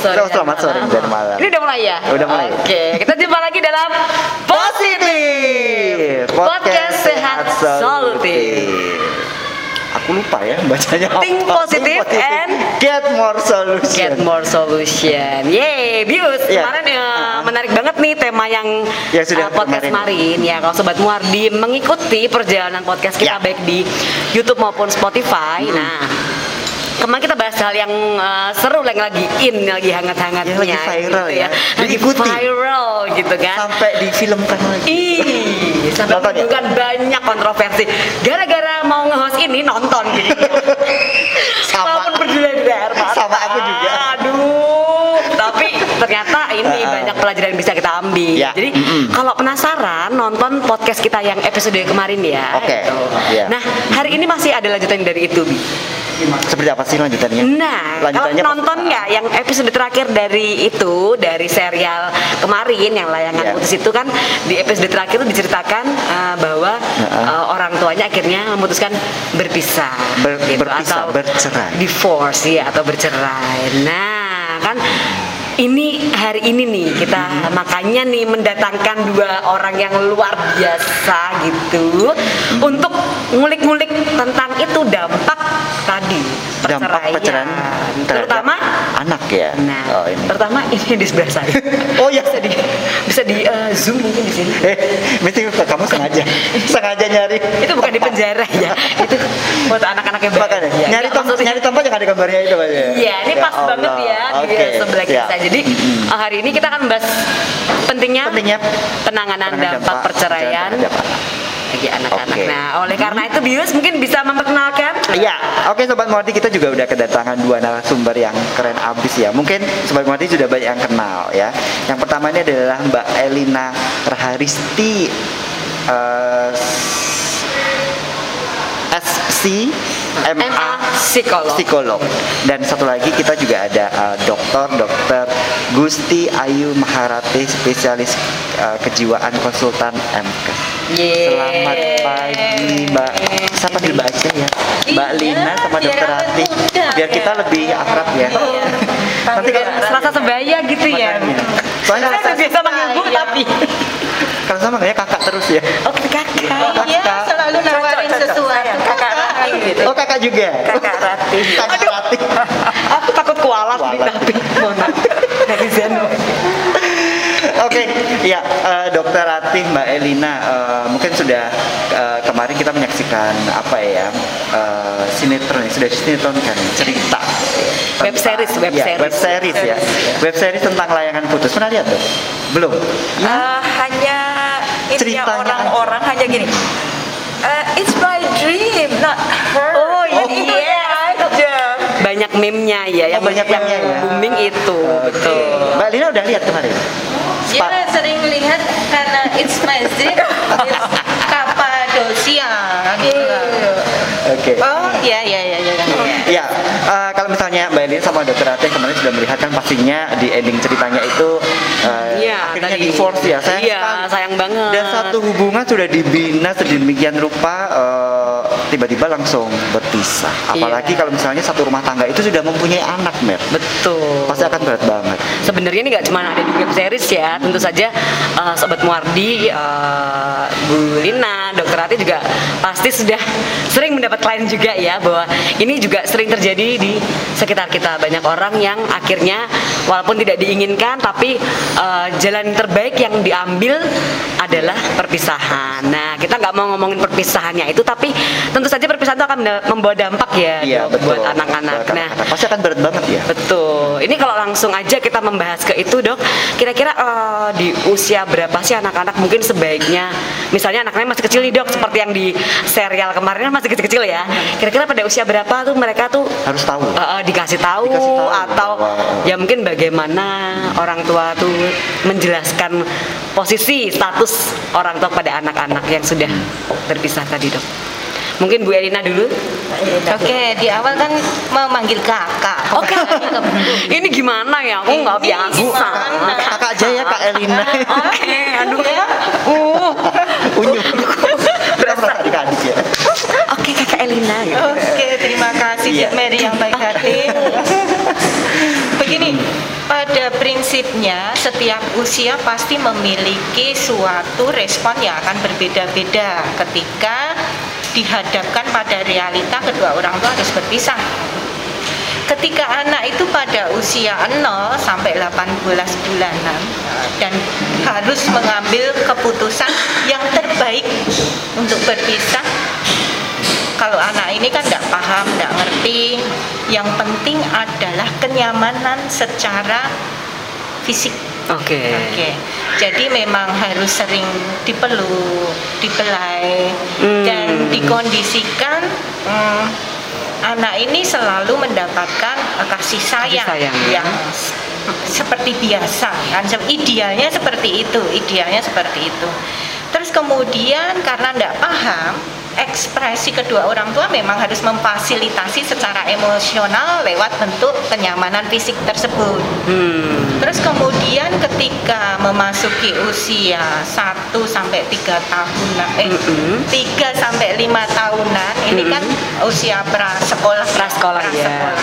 sore, Selamat- selamat sore malam. dan malam. Ini udah mulai ya? Udah mulai. Oke, kita jumpa lagi dalam Positif Podcast Sehat Solutif. Aku lupa ya bacanya apa. Think positive and get more solution. Get more solution. Yeay, Bius. Iya. Kemarin ya, Ah. menarik banget nih tema yang Yang sudah uh, podcast kemarin. kemarin. Ya, kalau Sobat Muardi mengikuti perjalanan podcast kita Ya. baik di YouTube maupun Spotify. Hmm. Nah, kemarin kita bahas hal yang uh, seru yang lagi in, lagi hangat-hangatnya. Ya, lagi viral gitu ya. Lagi Diikuti. viral gitu kan. Sampai difilmkan lagi. Ih, sampai Nonton ya? menimbulkan banyak kontroversi. Gara-gara mau nge-host ini nonton gitu. Sama. Walaupun berdebar Sama aku juga. Aduh. Tapi ternyata ini ah. banyak pelajaran yang bisa kita ambil. Ya, Jadi mm-mm. kalau penasaran nonton podcast kita yang episode kemarin ya. Oke, gitu. iya. Nah, hari ini masih ada lanjutan dari itu, Bi. Seperti apa sih lanjutannya? Nah, kalau Lanjutannya nonton pasti- nggak yang episode terakhir dari itu dari serial kemarin yang layangan Iya. putus itu kan di episode terakhir itu diceritakan uh, bahwa Heeh. uh, orang tuanya akhirnya memutuskan berpisah, Ber- gitu, berpisah, atau bercerai. divorce ya atau bercerai. Nah, kan ini hari ini nih kita makanya nih mendatangkan dua orang yang luar biasa gitu untuk ngulik-ngulik tentang itu dampak tadi Dampak perceraian terhadap terutama anak ya. nah Oh ini. terutama ini di sebelah saya Oh ya. bisa di bisa di eh, zoom mungkin di sini Eh, mesti kamu sengaja, sengaja nyari. itu bukan di penjara ya itu buat anak-anak yang Makanya, Ya, nyari nggak, tempat, nyari tempat yang ada gambarnya itu Pak, ya. Iya, ini Ya pas banget Allah. ya di Oke, sebelah siap. kita. Jadi eh, hari ini kita akan bahas pentingnya, Pentingnya penanganan penanganan dampak perceraian terhadap anak. Bagi anak-anak. Oke. Nah, oleh karena itu Bius mungkin bisa memperkenalkan Iya, oke Sobat Mordi kita juga udah kedatangan dua narasumber yang keren abis ya. Mungkin Sobat Mordi sudah banyak yang kenal ya. Yang pertama ini adalah Mbak Elina Raharisti eh, SC MA psikolog. psikolog. Dan satu lagi kita juga ada eh, dokter dokter Gusti Ayu Maharati spesialis eh, kejiwaan konsultan MK. Yeay. Selamat pagi Mbak. Saya panggil Mbak aja ya. Mbak Iya, Lina sama Dokter muda, Biar kita ya. lebih akrab ya. Nanti kalau serasa sebaya gitu ya. Soalnya Saya biasa manggil Bu Iya. tapi kalau sama kayak kakak terus ya. oh kakak. Iya, selalu nawarin sesuatu. Kakak Rati gitu. Oh kakak juga. Kakak Rati. Kakak Rati. Aku takut kualat nih tapi mohon maaf. netizen. Oke, ya eh, Dokter Ratih Mbak Elina eh, mungkin sudah eh, kemarin kita menyaksikan apa ya eh, sinetron ya, sudah sinetron kan cerita Web series, web Iya, series. web series ya web series tentang layangan putus pernah lihat tuh belum Eh, hanya ya, Ceritanya orang-orang hanya gini. Eh, it's my dream, not her. Oh, Yang iya. itu aja. Banyak meme-nya ya, yang Oh, banyak yang meme-nya ya. booming itu, betul. Mbak Lina udah lihat kemarin Dia sering lihat karena it's my dream. It's Kapadosia. gitu. Oke. Oh, iya iya iya iya. Ya, eh, kalau misalnya Mbak Elina sama Dokter Ratih kemarin sudah melihat kan pastinya di ending ceritanya itu eh, Iya, akhirnya tadi. divorce ya. Sayang Iya, sekali. sayang banget. Dan satu hubungan sudah dibina sedemikian rupa eh, tiba-tiba langsung berpisah. Apalagi Iya. kalau misalnya satu rumah tangga itu sudah mempunyai anak, Mer. Betul. Pasti akan berat banget. Sebenarnya ini nggak cuma ada di web series ya, tentu saja eh, Sobat Muardi, eh, Bu Lina, Dokter Ati juga pasti sudah sering mendapat klien juga ya bahwa ini juga sering terjadi di sekitar kita banyak orang yang akhirnya walaupun tidak diinginkan tapi eh, jalan terbaik yang diambil adalah perpisahan. Nah kita nggak mau ngomongin perpisahannya itu tapi tentu saja perpisahan itu akan membawa dampak ya Iya, betul. buat anak-anak. Nah pasti akan berat banget ya. Betul. Ini kalau langsung aja kita membahas ke itu, Dok. Kira-kira eh, di usia berapa sih anak-anak mungkin sebaiknya misalnya anaknya masih kecil nih, Dok, seperti yang di serial kemarin kan masih kecil-kecil ya. Kira-kira pada usia berapa tuh mereka tuh Harus tahu. eh, dikasih tahu Dikasih tahu atau bahwa- ya mungkin bagaimana orang tua tuh menjelaskan posisi status orang tua pada anak-anak yang sudah berpisah tadi, Dok. Mungkin Bu Elina dulu. Oke, di awal kan memanggil kakak. Oke. Ini gimana ya? Aku nggak biasa. gimana? Kakak aja ya Kak Elina. Oke, aduh. Ya. Uh. Unyu. Berasa adik-adik ya. Oke, Kakak Elina. Oke, terima kasih. Cik Mary yang baik hati. Begini, Pada prinsipnya, setiap usia pasti memiliki suatu respon yang akan berbeda-beda ketika dihadapkan pada realita kedua orang tua harus berpisah. Ketika anak itu pada usia 0 sampai 18 bulanan dan harus mengambil keputusan yang terbaik untuk berpisah, kalau anak ini kan tidak paham, tidak ngerti. Yang penting adalah kenyamanan secara fisik. Oke. Oke. Jadi memang harus sering dipeluk, dibelai, Hmm. dan dikondisikan hmm, anak ini selalu mendapatkan eh, kasih sayang, sayang, yang s- seperti biasa kan. Idealnya seperti itu idealnya seperti itu. Terus kemudian karena tidak paham ekspresi kedua orang tua memang harus memfasilitasi secara emosional lewat bentuk kenyamanan fisik tersebut Hmm. Terus kemudian ketika memasuki usia 1 sampai 3 tahunan eh Mm-mm. 3 sampai 5 tahunan ini kan usia prasekolah Prasekolah, ya.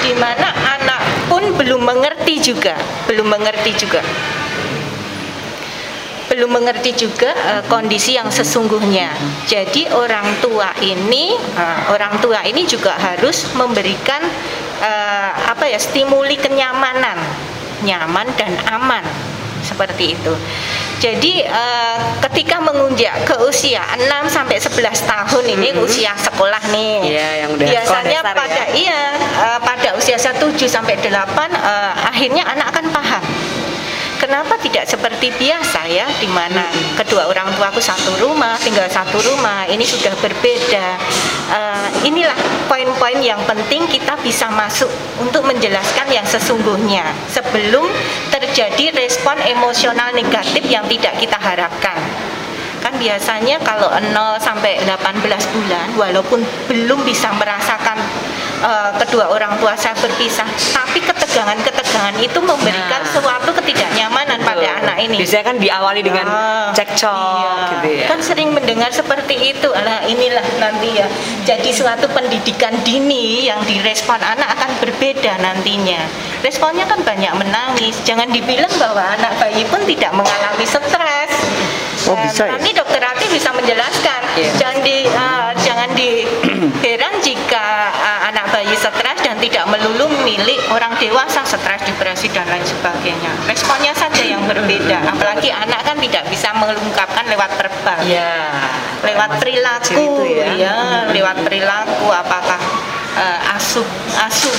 Di mana anak pun belum mengerti juga, belum mengerti juga. Belum mengerti juga eh, kondisi yang sesungguhnya. Jadi orang tua ini eh, orang tua ini juga harus memberikan eh, apa ya stimuli kenyamanan, nyaman dan aman seperti itu. Jadi eh, ketika mengunjak ke usia 6 sampai 11 tahun ini Mhm. usia sekolah nih. Iya, yang udah biasanya pada ya. iya eh, pada usia 7 sampai 8 eh, akhirnya anak akan paham. Kenapa tidak seperti biasa ya, di mana kedua orang tuaku satu rumah, tinggal satu rumah, ini sudah berbeda. Eh, inilah poin-poin yang penting kita bisa masuk untuk menjelaskan yang sesungguhnya sebelum terjadi respon emosional negatif yang tidak kita harapkan. Kan biasanya kalau 0 sampai 18 bulan walaupun belum bisa merasakan eh, kedua orang tua saya berpisah, tapi ketegangan-ketegangan itu memberikan Nah. suatu ketidaknyamanan pada Betul. anak ini. Biasanya kan diawali dengan Ah, cekcok iya. gitu ya. Kan sering mendengar seperti itu. Nah, inilah nanti ya. Jadi suatu pendidikan dini yang direspon anak akan berbeda nantinya. Responnya kan banyak menangis. Jangan dibilang bahwa anak bayi pun tidak mengalami stres. Oh, bisa ya? Nanti dokter Ati bisa menjelaskan. Iya. Jangan di eh, jangan di heran jika eh, anak bayi stres dan tidak melulu milik orang dewasa stres, depresi dan lain sebagainya. Responnya saja yang berbeda. Apalagi anak kan tidak bisa mengungkapkan lewat verbal Iya. lewat Masuk perilaku ya. ya lewat perilaku apakah eh, asup asup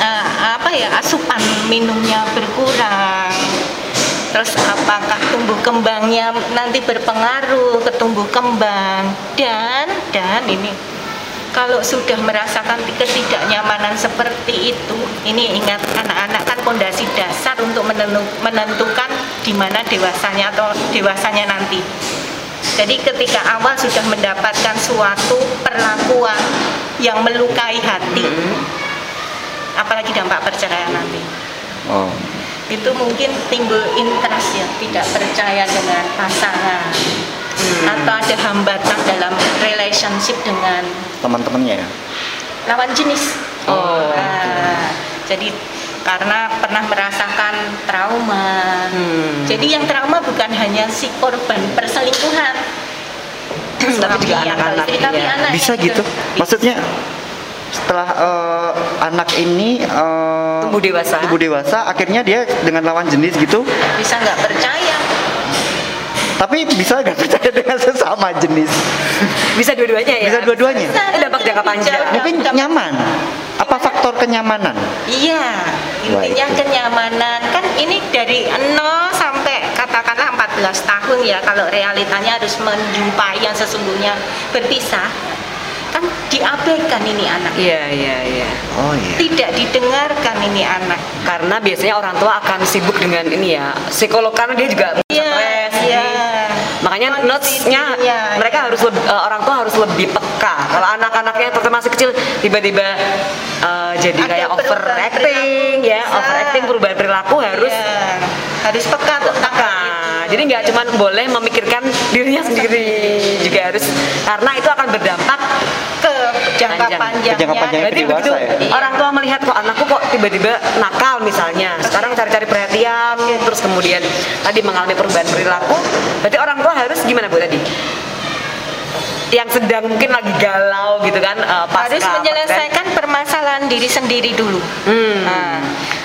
eh, apa ya asupan minumnya berkurang terus apakah tumbuh kembangnya nanti berpengaruh ke tumbuh kembang dan dan ini kalau sudah merasakan ketidaknyamanan seperti itu, ini ingat anak-anak kan pondasi dasar untuk menentukan di mana dewasanya atau dewasanya nanti. Jadi ketika awal sudah mendapatkan suatu perlakuan yang melukai hati, apalagi dampak perceraian nanti, Oh. itu mungkin timbul interest ya, tidak percaya dengan pasangan, atau ada hambatan dalam relationship dengan Teman-temannya ya. lawan jenis. Oh, Nah, jadi karena pernah merasakan trauma. Hmm. Jadi yang trauma bukan hanya si korban perselingkuhan, Tapi juga anak-anak, anak Bisa gitu. juga- Maksudnya setelah eh, anak ini eh, Tumbuh dewasa. tumbuh dewasa, akhirnya dia dengan lawan jenis gitu, bisa nggak percaya. Tapi bisa nggak percaya dengan sesama jenis? Bisa dua-duanya ya. Bisa dua-duanya. Itu dampak jangka panjang. Mungkin nyaman. Apa faktor kenyamanan? Iya, intinya kenyamanan kan ini dari 0 sampai katakanlah 14 tahun ya kalau realitanya harus menjumpai yang sesungguhnya berpisah diabaikan ini anak Iya, iya, iya. Oh iya. tidak didengarkan ini anak Karena biasanya orang tua akan sibuk dengan ini ya, psikolog karena dia juga Iya, stres. iya. Makanya notesnya dirinya, mereka iya. harus lebih- eh, orang tua harus lebih peka. Kalau anak-anaknya terutama masih kecil tiba-tiba eh, jadi Ada kayak overacting ya, bisa. overacting perubahan perilaku harus Iya, harus peka tentang. Jadi nggak cuma boleh memikirkan dirinya sendiri, juga harus karena itu akan berdampak jangka Panjang. panjangnya. Jangka panjangnya Berarti dewasa begitu ya? Orang tua melihat kok anakku kok tiba-tiba nakal misalnya, sekarang cari-cari perhatian, terus kemudian tadi mengalami perubahan perilaku, berarti orang tua harus gimana bu tadi? Yang sedang mungkin lagi galau gitu kan, eh, pasca harus menyelesaikan permasalahan diri sendiri dulu. Hmm. Nah,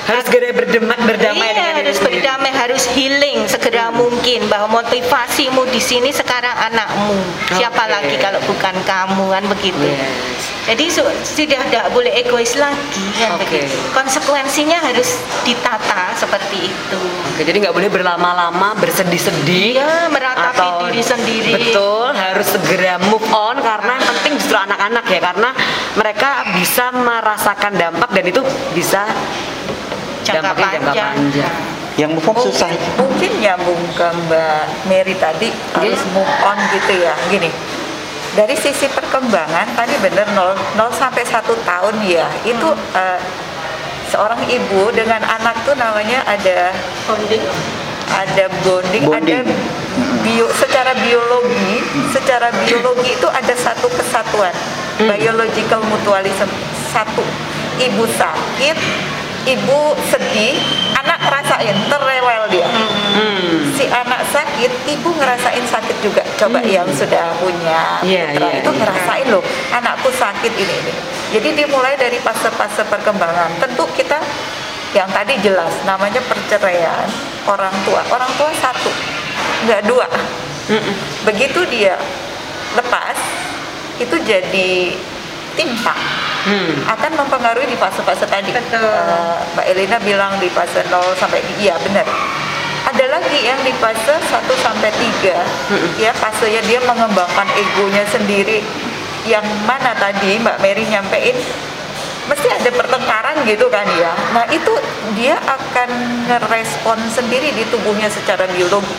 harus segera berdamai, berdamai iya, dengan diri harus sendiri. berdamai, harus healing segera mungkin bahwa motivasimu di sini sekarang anakmu. Siapa Oke. lagi kalau bukan kamu kan begitu. Yes. Jadi su- sudah tidak boleh egois lagi kan Oke. begitu. Konsekuensinya harus ditata seperti itu. Oke, jadi nggak boleh berlama-lama bersedih-sedih. Iya, meratapi atau- diri sendiri. Betul, harus segera move on karena yang penting justru anak-anak ya karena mereka bisa merasakan dampak dan itu bisa Jangka jangka panjang. panjang. Yang move on susah. mungkin, mungkin nyambung ke Mbak Mary tadi harus move on gitu ya gini dari sisi perkembangan tadi bener 0, 0 sampai 1 tahun ya itu eh, seorang ibu dengan anak tuh namanya ada Bonding. ada bonding, Bonding. ada bio secara biologi secara biologi itu ada satu kesatuan biological mutualism satu ibu sakit ibu sedih anak ngerasain terrewel dia. Hmm. si anak sakit ibu ngerasain sakit juga. Coba yang sudah punya Iya, putra iya, itu iya. ngerasain loh anakku sakit ini ini. Jadi dimulai dari fase-fase perkembangan. Tentu kita yang tadi jelas namanya perceraian orang tua. Orang tua satu nggak dua. Mm-mm. begitu dia lepas itu jadi timpang Hmm. akan mempengaruhi di fase-fase tadi. Betul. Eh, Mbak Elina bilang di fase 0 sampai iya benar. Ada lagi yang di fase 1 sampai 3 ya fasenya dia mengembangkan egonya sendiri yang mana tadi Mbak Mary nyampein mesti ada pertengkaran gitu kan ya. Nah, itu dia akan ngerespon sendiri di tubuhnya secara biologi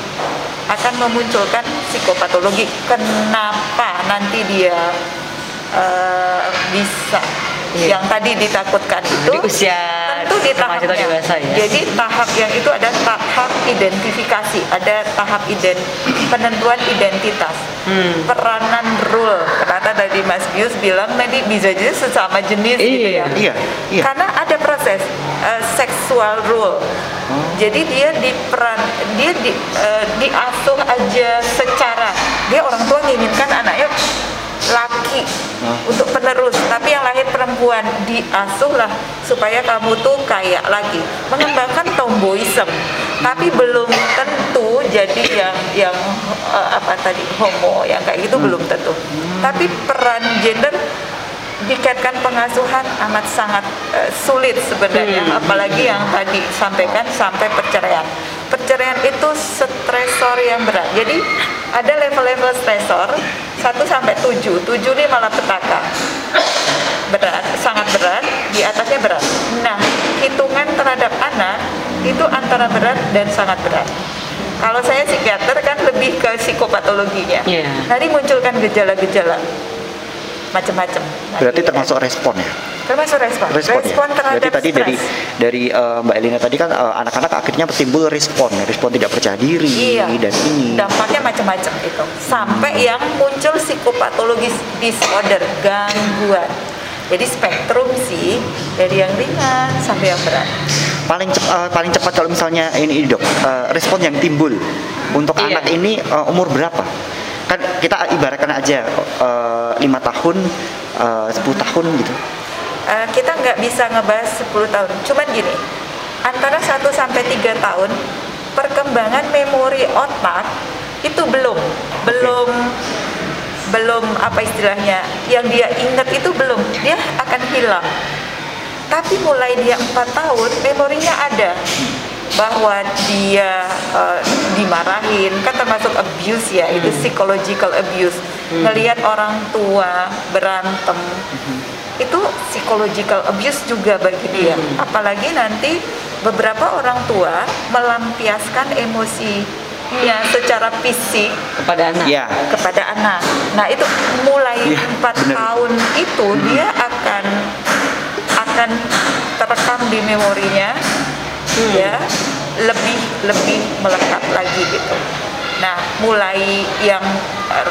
akan memunculkan psikopatologi. Kenapa nanti dia eh, bisa Iya. yang tadi ditakutkan itu Di usia tentu di tahapnya. dewasa ya. Jadi tahap yang itu ada tahap identifikasi, ada tahap ident penentuan identitas, Hmm. peranan rule. Kata tadi Mas Bius bilang tadi bisa jadi sesama jenis gitu Iya. ya. Iya, iya. Karena ada proses eh, seksual rule. Jadi dia diperan dia di, eh, diasuh aja secara dia orang tua menginginkan anaknya laki Oh. untuk penerus, tapi yang lahir perempuan. Diasuhlah supaya kamu tuh kayak lagi. Mengembangkan tomboism, tapi belum tentu jadi yang yang eh, apa tadi homo yang kayak gitu belum tentu. Tapi peran gender dikaitkan pengasuhan amat sangat eh, sulit sebenarnya. Hmm. apalagi yang tadi sampaikan sampai perceraian. Perceraian itu stresor yang berat. Jadi ada level-level stresor 1 sampai 7 7 ini malah petaka. Berat sangat berat. Di atasnya berat. Nah hitungan terhadap anak itu antara berat dan sangat berat. Kalau saya psikiater kan lebih ke psikopatologinya. Iya. nanti munculkan gejala-gejala macam-macam. Berarti termasuk respon ya? Termasuk respon Respon, ya? terhadap Berarti tadi stres. dari dari eh, Mbak Elina tadi kan eh, anak-anak akhirnya timbul respon, respon tidak percaya diri Iya. dan ini. dampaknya macam-macam itu sampai yang muncul psikopatologis disorder gangguan jadi spektrum sih dari yang ringan sampai yang berat Paling cep- eh, paling cepat kalau misalnya ini, dok, eh, respon yang timbul untuk Iya. anak ini eh, umur berapa? Kan kita ibaratkan aja lima tahun, eh, 10 tahun gitu. Eh, kita nggak bisa ngebahas 10 tahun. Cuman gini antara 1 sampai 3 tahun perkembangan memori otak itu belum. Belum belum apa istilahnya yang dia ingat itu belum. Dia akan hilang. Tapi mulai dia empat tahun memorinya ada. Bahwa dia eh, dimarahin. Kan termasuk abuse ya itu psychological abuse. Ngelihat orang tua berantem itu psychological abuse juga bagi dia apalagi nanti beberapa orang tua melampiaskan emosinya secara fisik kepada anak. Iya. kepada anak. Nah itu mulai Iya, empat bener. tahun itu dia akan akan terekam di memorinya, Hmm. ya lebih lebih melekat lagi gitu. Nah, mulai yang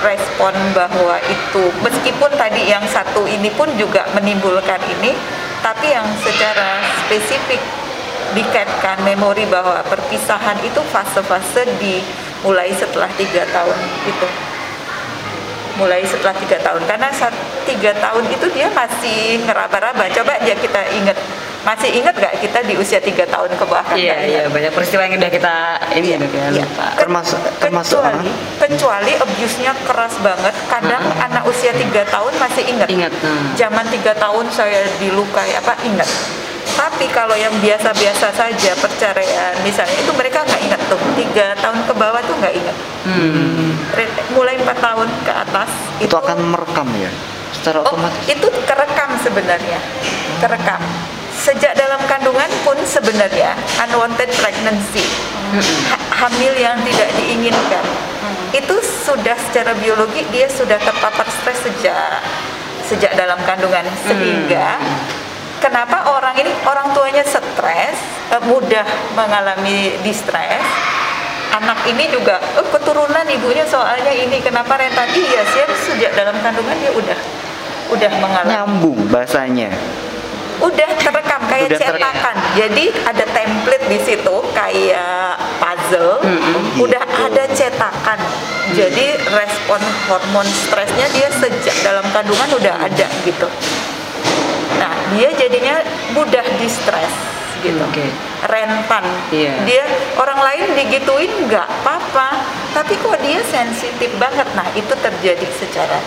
respon bahwa itu meskipun tadi yang satu ini pun juga menimbulkan ini, tapi yang secara spesifik dikaitkan memori bahwa perpisahan itu fase-fase dimulai setelah tiga tahun itu. Mulai setelah tiga tahun karena saat tiga tahun itu dia masih ngeraba-raba. Coba aja kita ingat masih ingat nggak kita di usia tiga tahun ke bawah kan Iya nggak iya banyak peristiwa yang udah kita ini ya dok ya Iya. lupa. Termasuk- termasuk kecuali kecuali abuse-nya keras banget. Kadang anak usia tiga tahun masih ingat. Ingat. nah. zaman tiga tahun saya dilukai apa ingat. Tapi kalau yang biasa-biasa saja perceraian misalnya itu mereka nggak ingat tuh. Tiga tahun ke bawah tuh nggak ingat. Hmm. Mulai empat tahun ke atas itu akan merekam ya? Secara oh, otomatis. itu kerekam sebenarnya. Kerekam sejak dalam kandungan pun sebenarnya unwanted pregnancy ha- hamil yang tidak diinginkan itu sudah secara biologi dia sudah terpapar stres sejak sejak dalam kandungan. Sehingga kenapa orang ini orang tuanya stres eh, mudah mengalami distress anak ini juga oh, keturunan ibunya soalnya ini kenapa rentan iya sih sejak dalam kandungan dia udah udah mengalami. Nyambung bahasanya udah terekam kayak Udah cetakan. Jadi ada template di situ kayak puzzle. Udah ada cetakan. Jadi respon hormon stresnya dia sejak dalam kandungan udah ada gitu. Nah dia jadinya mudah distres gitu. Oke. rentan. Iya. dia orang lain digituin nggak apa-apa. Tapi kok dia sensitif banget? Nah itu terjadi secara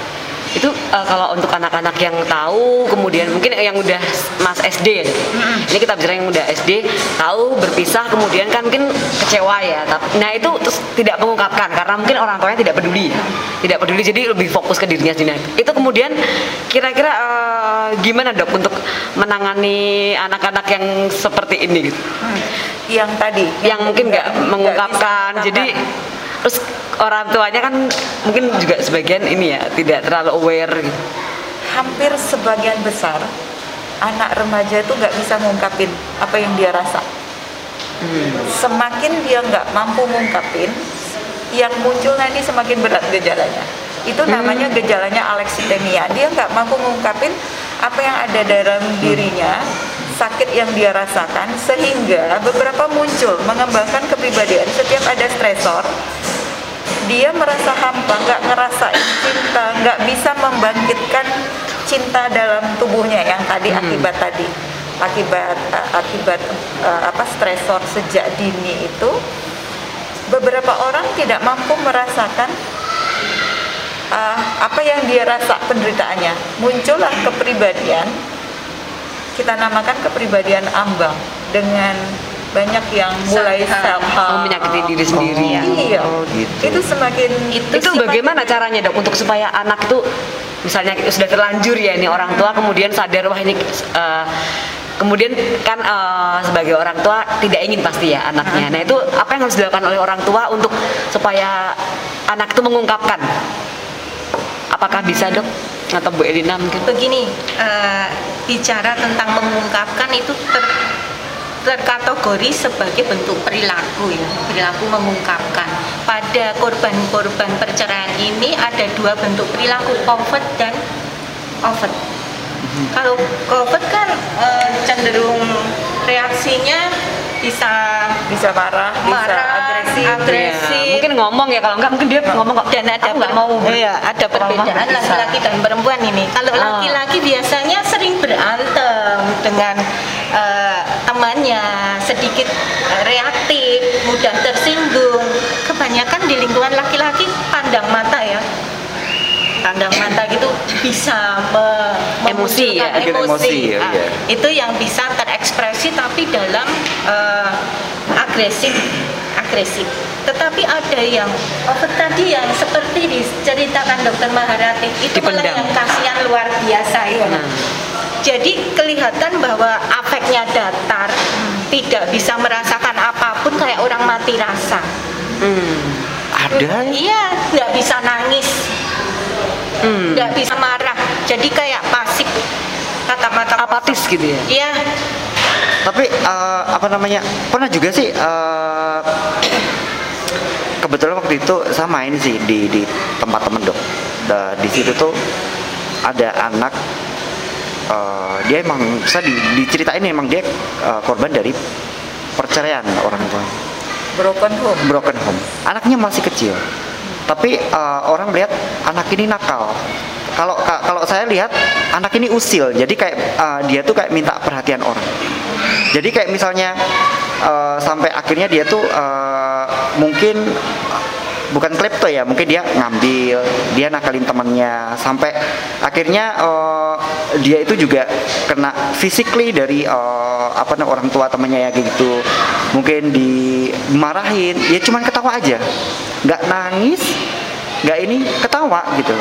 itu uh, kalau untuk anak-anak yang tahu kemudian mungkin yang udah mas SD ya. Dok? ini kita bicara yang udah SD tahu berpisah kemudian kan mungkin kecewa ya. Tap- nah itu terus tidak mengungkapkan karena mungkin orang tuanya tidak peduli. Tidak peduli jadi lebih fokus ke dirinya sendiri. Itu kemudian kira-kira uh, gimana dok untuk menangani anak-anak yang seperti ini gitu? Yang tadi. Yang mungkin nggak mengungkapkan jadi terus orang tuanya kan mungkin juga sebagian ini ya tidak terlalu aware gitu. hampir sebagian besar anak remaja itu nggak bisa ngungkapin apa yang dia rasa. Semakin dia nggak mampu ngungkapin, yang muncul nanti semakin berat gejalanya. Itu namanya gejalanya alexithymia. Dia nggak mampu ngungkapin apa yang ada dalam dirinya, sakit yang dia rasakan, sehingga beberapa muncul mengembangkan kepribadian. Setiap ada stresor, dia merasa hampa, nggak ngerasain cinta, nggak bisa membangkitkan cinta dalam tubuhnya yang tadi akibat tadi akibat eh, akibat eh, apa stresor sejak dini itu beberapa orang tidak mampu merasakan eh, apa yang dia rasa penderitaannya. Muncullah kepribadian kita namakan kepribadian ambang dengan banyak yang mulai Self-harm. self Oh, menyakiti diri sendiri. Iya, Oh, gitu. itu semakin itu, semakin- bagaimana caranya dok untuk supaya anak itu misalnya sudah terlanjur ya ini orang tua kemudian sadar wah ini eh, kemudian kan eh, sebagai orang tua tidak ingin pasti ya anaknya. Nah itu apa yang harus dilakukan oleh orang tua untuk supaya anak itu mengungkapkan? Apakah bisa dok? Atau Bu Elina mungkin? Begini eh, bicara tentang mengungkapkan itu ter, terkategori sebagai bentuk perilaku ya perilaku mengungkapkan. Pada korban-korban perceraian ini ada dua bentuk perilaku covert dan overt. Kalau covert kan eh, cenderung reaksinya bisa bisa marah, bisa Agresif. agresif. Ya, mungkin ngomong ya kalau enggak mungkin dia ngomong kok dan ada nggak mau iya, ada perbedaan berpisah." laki-laki dan perempuan ini. Kalau Ah. laki-laki biasanya sering berantem dengan eh, temannya, sedikit eh, reaktif, mudah tersinggung. Kebanyakan di lingkungan laki-laki pandang mata ya. Pandang mata gitu bisa me- Emosi ya, bikin emosi, ya, Nah, iya. Itu yang bisa terekspresi tapi dalam eh, agresif agresif. Tetapi ada yang over tadi yang seperti diceritakan dokter Maharati itu malah yang kasihan luar biasa ya. Nah. Jadi kelihatan bahwa afeknya datar, tidak bisa merasakan apa pun kayak orang mati rasa. Hmm. ada Iya, nggak bisa nangis, Hmm. nggak bisa marah. Jadi kayak pasif kata-kata apatis gitu ya Iya, tapi eh, apa namanya pernah juga sih eh, kebetulan waktu itu saya main sih di di tempat temen dok. Da- di situ tuh ada anak eh, dia emang saya di, diceritain emang dia eh, korban dari perceraian orang tua broken home? Broken home. Anaknya masih kecil tapi eh, orang melihat anak ini nakal. Kalau ka- kalau saya lihat anak ini usil. Jadi kayak eh, dia tuh kayak minta perhatian orang. Jadi kayak misalnya eh, sampai akhirnya dia tuh eh, mungkin bukan klepto ya mungkin dia ngambil dia nakalin temannya sampai akhirnya eh, dia itu juga kena physically dari eh, apa namanya orang tua temannya ya gitu. Mungkin dimarahin ya cuman ketawa aja. Nggak nangis nggak ini ketawa gitu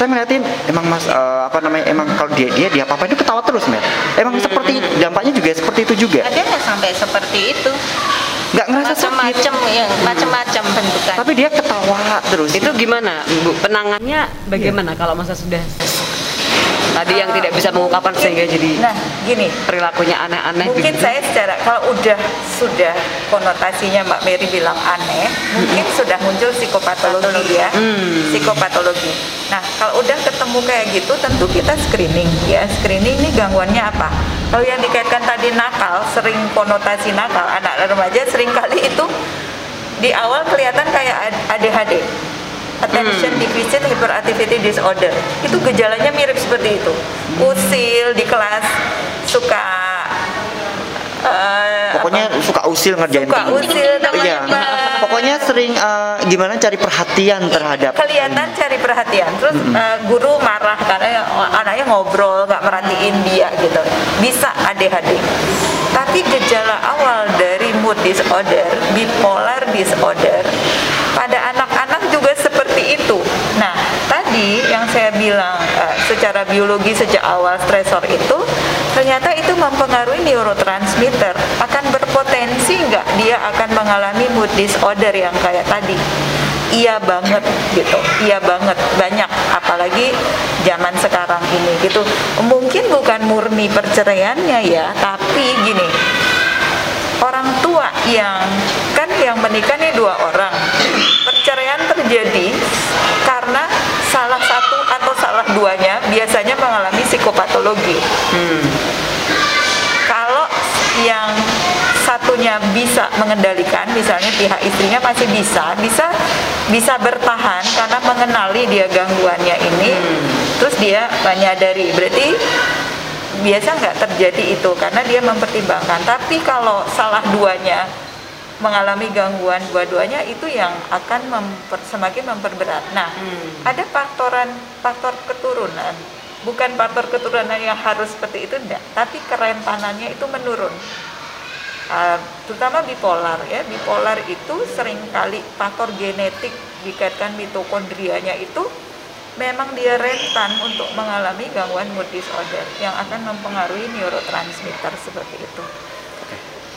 saya ngeliatin emang mas eh, apa namanya emang kalau dia dia dia apa apa itu ketawa terus men. Emang seperti dampaknya juga seperti itu juga. Ada nggak sampai seperti itu? Nggak ngerasa sakit. Macam-macam ya macam-macam bentukan. Tapi dia ketawa terus. Itu gimana, Bu? Penangannya bagaimana kalau masa sudah tadi yang tidak bisa mengungkapkan sehingga jadi nah gini. perilakunya aneh-aneh mungkin begitu? saya secara kalau udah sudah konotasinya Mbak Mary bilang aneh mungkin sudah muncul psikopatologi ya. Hmm. psikopatologi. Nah kalau udah ketemu kayak gitu tentu kita screening. Ya screening ini gangguannya apa? Kalau yang dikaitkan tadi nakal sering konotasi nakal anak remaja sering kali itu di awal kelihatan kayak ADHD attention deficit hyperactivity disorder. Itu gejalanya mirip seperti itu. Usil di kelas suka eh, pokoknya suka usil ngerjain Suka temen. usil, namanya iya. Apa? pokoknya sering eh, gimana cari perhatian terhadap kelihatan cari perhatian. Terus eh, guru marah karena anaknya ngobrol nggak merhatiin dia gitu. Bisa ADHD tapi gejala awal dari mood disorder bipolar disorder pada anak-anak itu. Nah tadi yang saya bilang eh, secara biologi sejak awal stresor itu ternyata itu mempengaruhi neurotransmitter. Akan berpotensi nggak dia akan mengalami mood disorder yang kayak tadi? Iya banget gitu. Iya banget banyak. Apalagi zaman sekarang ini gitu. Mungkin bukan murni perceraiannya ya tapi gini. Orang tua yang kan yang menikah nih dua orang. Perceraian terjadi atau salah duanya biasanya mengalami psikopatologi. Kalau yang satunya bisa mengendalikan misalnya pihak istrinya masih bisa bisa bisa bertahan karena mengenali dia gangguannya ini terus dia menyadari. Berarti biasa nggak terjadi itu karena dia mempertimbangkan. Tapi kalau salah duanya mengalami gangguan dua-duanya itu yang akan memper- semakin memperberat. Nah, ada faktoran faktor keturunan, bukan faktor keturunan yang harus seperti itu enggak, tapi kerentanannya itu menurun. Uh, terutama bipolar ya, bipolar itu sering kali faktor genetik dikaitkan mitokondrianya itu memang dia rentan untuk mengalami gangguan mood disorder yang akan mempengaruhi neurotransmitter seperti itu.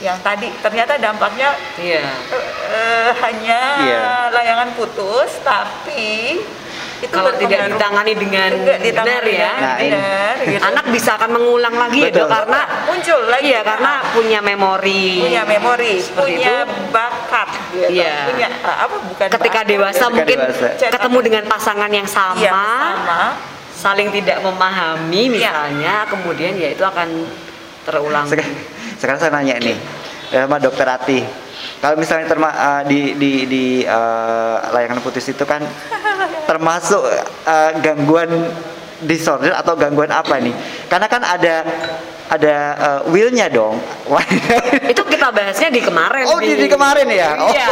Yang tadi ternyata dampaknya Iya. eh, eh, hanya Iya. layangan putus, tapi itu Kalau tidak ditangani dengan benar ya, dengan Nah, benar, gitu. anak bisa akan mengulang lagi ya Betul. karena muncul lagi iya karena punya memori punya memori, Seperti punya itu. bakat, gitu. Iya. punya eh, apa bukan ketika bakat, dewasa Ketika mungkin dewasa. ketemu dengan pasangan yang sama, Iya, sama. saling tidak memahami Iya. misalnya kemudian ya itu akan terulang sekarang, sekarang saya nanya nih sama dokter Ati. Kalau misalnya terma, eh, di di di eh, layangan putus itu kan termasuk eh, gangguan disorder atau gangguan apa nih? Karena kan ada ada eh, willnya dong. Itu kita bahasnya di kemarin Oh, di- di kemarin ya? Oh. iya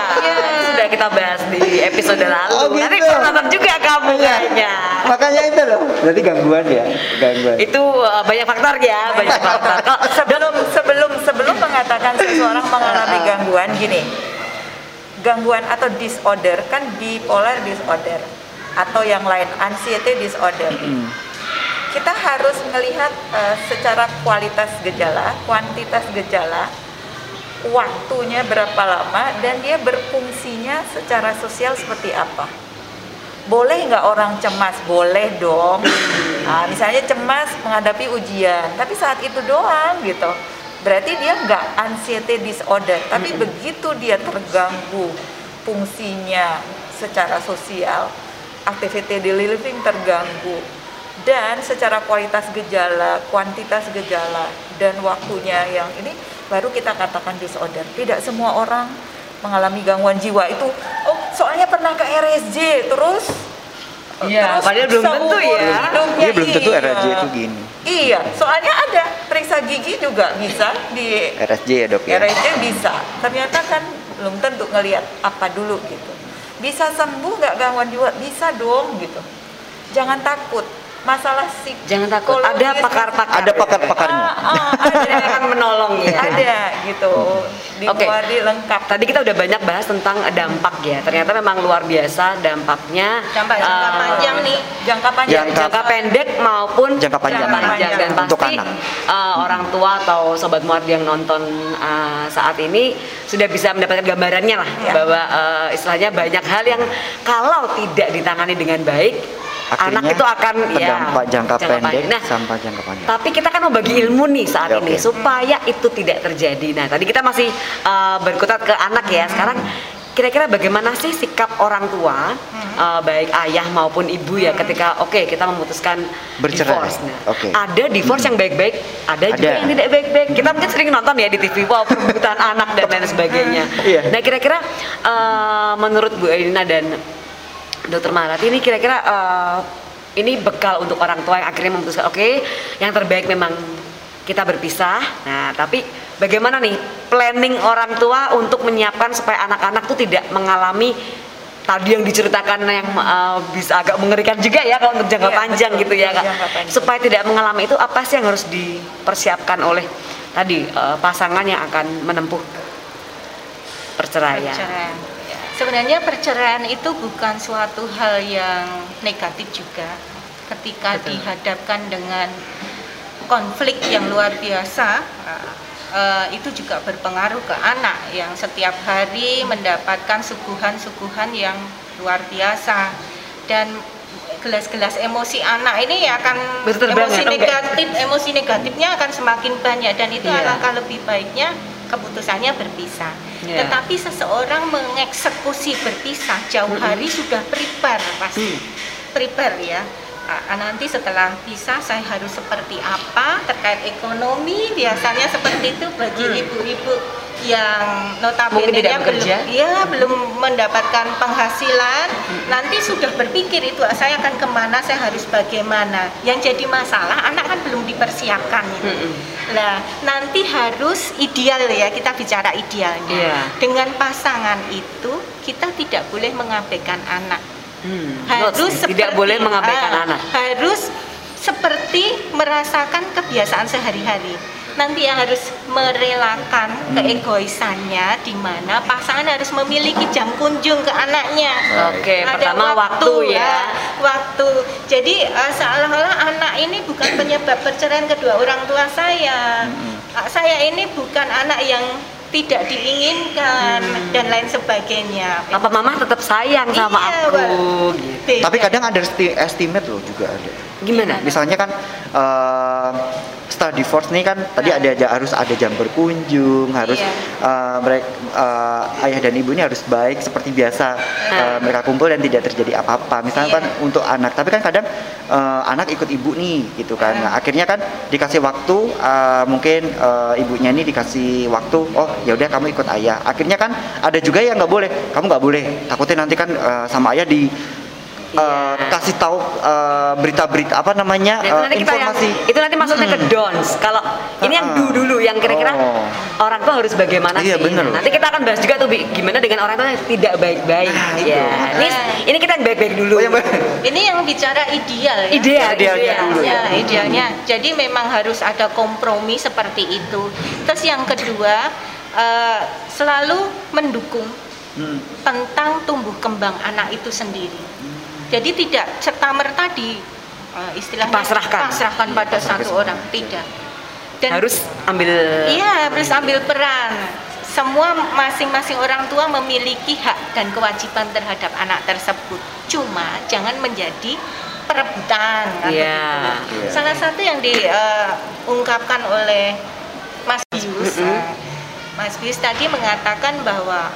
sudah kita bahas di episode lalu. Oh, nanti gitu. nonton juga kamu kayaknya. makanya itu loh. Berarti gangguan ya? Gangguan. Itu uh, banyak faktor ya banyak faktor. Kalau- sebelum sebelum mengatakan seseorang mengalami gangguan gini gangguan atau disorder kan bipolar disorder atau yang lain anxiety disorder kita harus melihat eh, secara kualitas gejala kuantitas gejala waktunya berapa lama dan dia berfungsinya secara sosial seperti apa boleh nggak orang cemas? Boleh dong. Nah, misalnya cemas menghadapi ujian, tapi saat itu doang gitu. Berarti dia nggak anxiety disorder, tapi begitu dia terganggu fungsinya secara sosial, activity daily living terganggu, dan secara kualitas gejala, kuantitas gejala, dan waktunya yang ini baru kita katakan disorder. Tidak semua orang mengalami gangguan jiwa itu, oh soalnya pernah ke RSJ, terus Iya, terus padahal belum tentu ya. hidupnya, Iya belum tentu iya. RSJ itu gini. Iya, soalnya ada periksa gigi juga bisa di RSJ ya dok ya. RSJ bisa. Ternyata kan belum tentu ngelihat apa dulu gitu. Bisa sembuh nggak gangguan jiwa? Bisa dong gitu. Jangan takut. Masalah psikologis. Jangan takut, ada pakar-pakar. Ada pakar-pakarnya. Ah, ah, ada yang akan menolong ya. ada gitu. Di. Muardi lengkap. Tadi kita udah banyak bahas tentang dampak ya. Ternyata memang luar biasa dampaknya. Dampak jangka eh, panjang nih. Jangka panjang. Jangka- jangka pendek maupun Jangka panjang. dan Untuk pasti anak. eh, orang tua atau sobat muardi yang nonton eh, saat ini sudah bisa mendapatkan gambarannya lah Ya. bahwa eh, istilahnya banyak hal yang kalau tidak ditangani dengan baik Akhirnya anak itu akan ya terdampak jangka, pendek panjang. Nah, sampai jangka panjang. tapi kita kan mau bagi ilmu nih saat Ya, ini supaya itu tidak terjadi. Nah, tadi kita masih uh, berkutat ke anak ya. Sekarang kira-kira bagaimana sih sikap orang tua uh, baik ayah maupun ibu ya ketika oke kita memutuskan Bercerai. divorce. Nah, Oke. ada divorce yang baik-baik, ada, juga Ada. yang tidak baik-baik. Kita mungkin sering nonton ya di TV wow perebutan anak dan lain sebagainya. Iya. Nah, kira-kira uh, menurut Bu Elina dan Dokter Maharati ini kira-kira uh, ini bekal untuk orang tua yang akhirnya memutuskan oke yang terbaik memang kita berpisah. Nah, tapi bagaimana nih planning orang tua untuk menyiapkan supaya anak-anak tuh tidak mengalami tadi yang diceritakan yang uh, bisa agak mengerikan juga ya kalau untuk jangka Iya, panjang betul, gitu ya Kak. Supaya tidak mengalami itu apa sih yang harus dipersiapkan oleh tadi uh, pasangan yang akan menempuh perceraian. perceraian. Sebenarnya perceraian itu bukan suatu hal yang negatif juga. Ketika Betul. dihadapkan dengan konflik yang luar biasa, eh, itu juga berpengaruh ke anak yang setiap hari mendapatkan suguhan-suguhan yang luar biasa dan gelas-gelas emosi anak ini akan Betul banget, emosi enggak? negatif emosi negatifnya akan semakin banyak dan itu Iya. alangkah lebih baiknya keputusannya berpisah. Iya. Tetapi seseorang mengeksekusi berpisah jauh hari sudah prepare pasti. Hmm. Prepare ya. Nanti setelah pisah saya harus seperti apa terkait ekonomi biasanya seperti itu bagi Hmm. ibu-ibu yang notabene Mungkin tidak belum ya belum mendapatkan penghasilan Hmm. nanti sudah berpikir itu saya akan ke mana saya harus bagaimana yang jadi masalah anak kan belum dipersiapkan itu. Nah, nanti harus ideal ya, kita bicara idealnya. Iya. Dengan pasangan itu kita tidak boleh mengabaikan anak. Hmm, Harus nih, tidak seperti- boleh mengabaikan ah, anak. Harus seperti merasakan kebiasaan sehari-hari. Nanti yang harus merelakan Hmm. keegoisannya di mana pasangan harus memiliki jam kunjung ke anaknya. Oke, Ada pertama waktu, ya. Waktu. Jadi eh, seolah-olah anak ini bukan penyebab perceraian kedua orang tua saya. Ah, Saya ini bukan anak yang tidak diinginkan dan lain sebagainya. Papa mama tetap sayang sama Iya, aku gitu. Beda. Tapi kadang ada esti- estimate loh juga ada. Gimana? Misalnya kan eh, setelah divorce nih kan tadi ada ja- harus ada jam berkunjung, harus Iya. mereka ayah dan ibu ini harus baik seperti biasa eh, mereka kumpul dan tidak terjadi apa-apa. Misalnya Iya. kan untuk anak, tapi kan kadang eh, anak ikut ibu nih gitu kan. Nah, akhirnya kan dikasih waktu eh, mungkin eh, ibunya ini dikasih waktu, oh ya udah kamu ikut ayah. Akhirnya kan ada juga yang nggak boleh, kamu nggak boleh. Takutnya nanti kan eh, sama ayah di eh, Iya. kasih tahu eh, berita-berita apa namanya Nah, itu eh, nanti kita yang, informasi itu nanti masuknya ke dons. Kalau ini yang Ah. do dulu yang kira-kira Oh. orang tua harus bagaimana Iya, sih? bener. Nanti kita akan bahas juga tuh Bi, gimana dengan orang tua yang tidak baik-baik. Nah, ya. Ini ini kita yang baik-baik dulu. Oh, yang baik. Ini yang bicara ideal ya. Ideal, Idealnya ideal. dulu Ya, idealnya. Jadi memang harus ada kompromi seperti itu. Terus yang kedua, eh, selalu mendukung Hmm. tentang tumbuh kembang anak itu sendiri. Jadi tidak serta merta di eh, istilahnya pasrahkan pada satu orang, tidak. Dan Harus ambil Iya, harus ambil peran. Semua masing-masing orang tua memiliki hak dan kewajiban terhadap anak tersebut. Cuma jangan menjadi perebutan. Iya. Iya. Salah satu yang diungkapkan oleh Mas Bius, eh, Mas Bius tadi mengatakan bahwa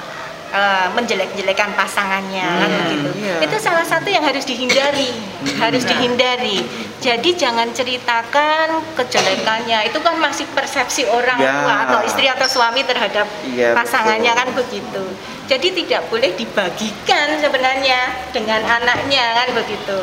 eh, menjelek-jelekan pasangannya kan Hmm, begitu. iya. Itu salah satu yang harus dihindari, harus dihindari. Jadi jangan ceritakan kejelekannya. Itu kan masih persepsi orang Ya. tua atau istri atau suami terhadap Iya, pasangannya betul. kan begitu. Jadi tidak boleh dibagikan sebenarnya dengan anaknya kan begitu.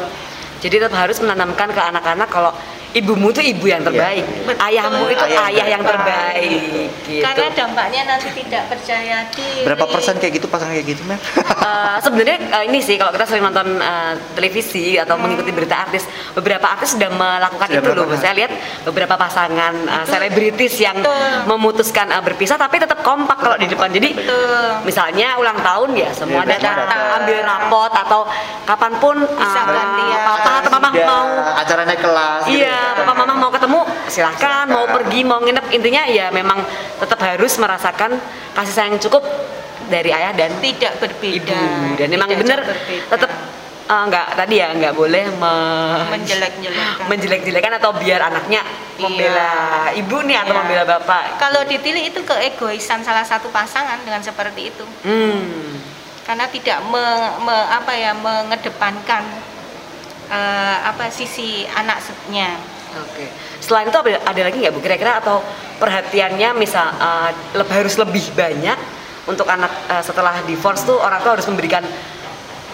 Jadi tetap harus menanamkan ke anak-anak kalau ibumu tuh ibu yang terbaik, Betul. ayahmu itu Ayah ayah, yang terbaik. terbaik. Gitu. Karena dampaknya nanti tidak percaya diri. Berapa persen kayak gitu pasangan kayak gitu, Mel? Eh, sebenarnya eh, ini sih kalau kita sering nonton eh, televisi atau mengikuti berita artis, beberapa artis sudah melakukan Sudah itu loh. melakukan. Saya lihat beberapa pasangan eh, selebritis yang Betul. memutuskan eh, berpisah tapi tetap kompak kalau di depan. Jadi Betul. misalnya ulang tahun ya semua Iya, datang datang. ambil rapot atau kapan pun Bisa eh, gantian. papa atau mama mau acara naik kelas gitu Iya, ya. papa mama mau ketemu silahkan, mau pergi, mau nginep intinya ya memang tetap harus merasakan kasih sayang cukup dari ayah dan tidak berbeda. ibu dan memang berbeda. tetap eh, nggak tadi ya nggak boleh me- menjelek-jelekan. menjelek-jelekan atau biar anaknya membela ibu nih atau Iya. membela bapak. Kalau ditilik itu keegoisan salah satu pasangan dengan seperti itu. Hmm. Karena tidak me- me- apa ya mengedepankan eh, apa sisi anaknya. Oke. Selain itu ada, ada lagi nggak bu? Kira-kira atau perhatiannya misal leb- harus lebih banyak untuk anak eh, setelah divorce tuh orang tua harus memberikan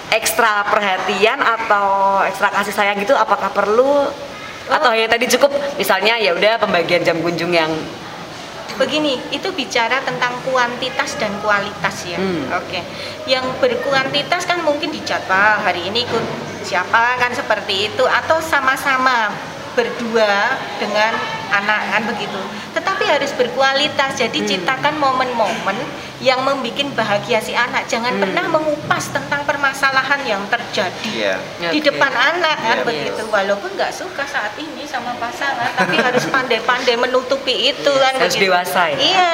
ekstra perhatian atau ekstra kasih sayang gitu? Apakah perlu? Atau ya tadi cukup misalnya ya udah pembagian jam kunjung yang Begini, itu bicara tentang kuantitas dan kualitas ya. Hmm. Oke. Yang berkuantitas kan mungkin dijadwal hari ini ikut siapa kan seperti itu atau sama-sama berdua dengan anak kan begitu. Tetapi harus berkualitas. Jadi Hmm. ciptakan momen-momen yang membuat bahagia si anak. Jangan Hmm. pernah mengupas tentang permasalahan yang terjadi Iya. di Oke. depan anak kan Iya, begitu. Walaupun nggak suka saat ini sama pasangan, tapi harus pandai-pandai menutupi itu kan Harus begitu. dewasa ya? Iya.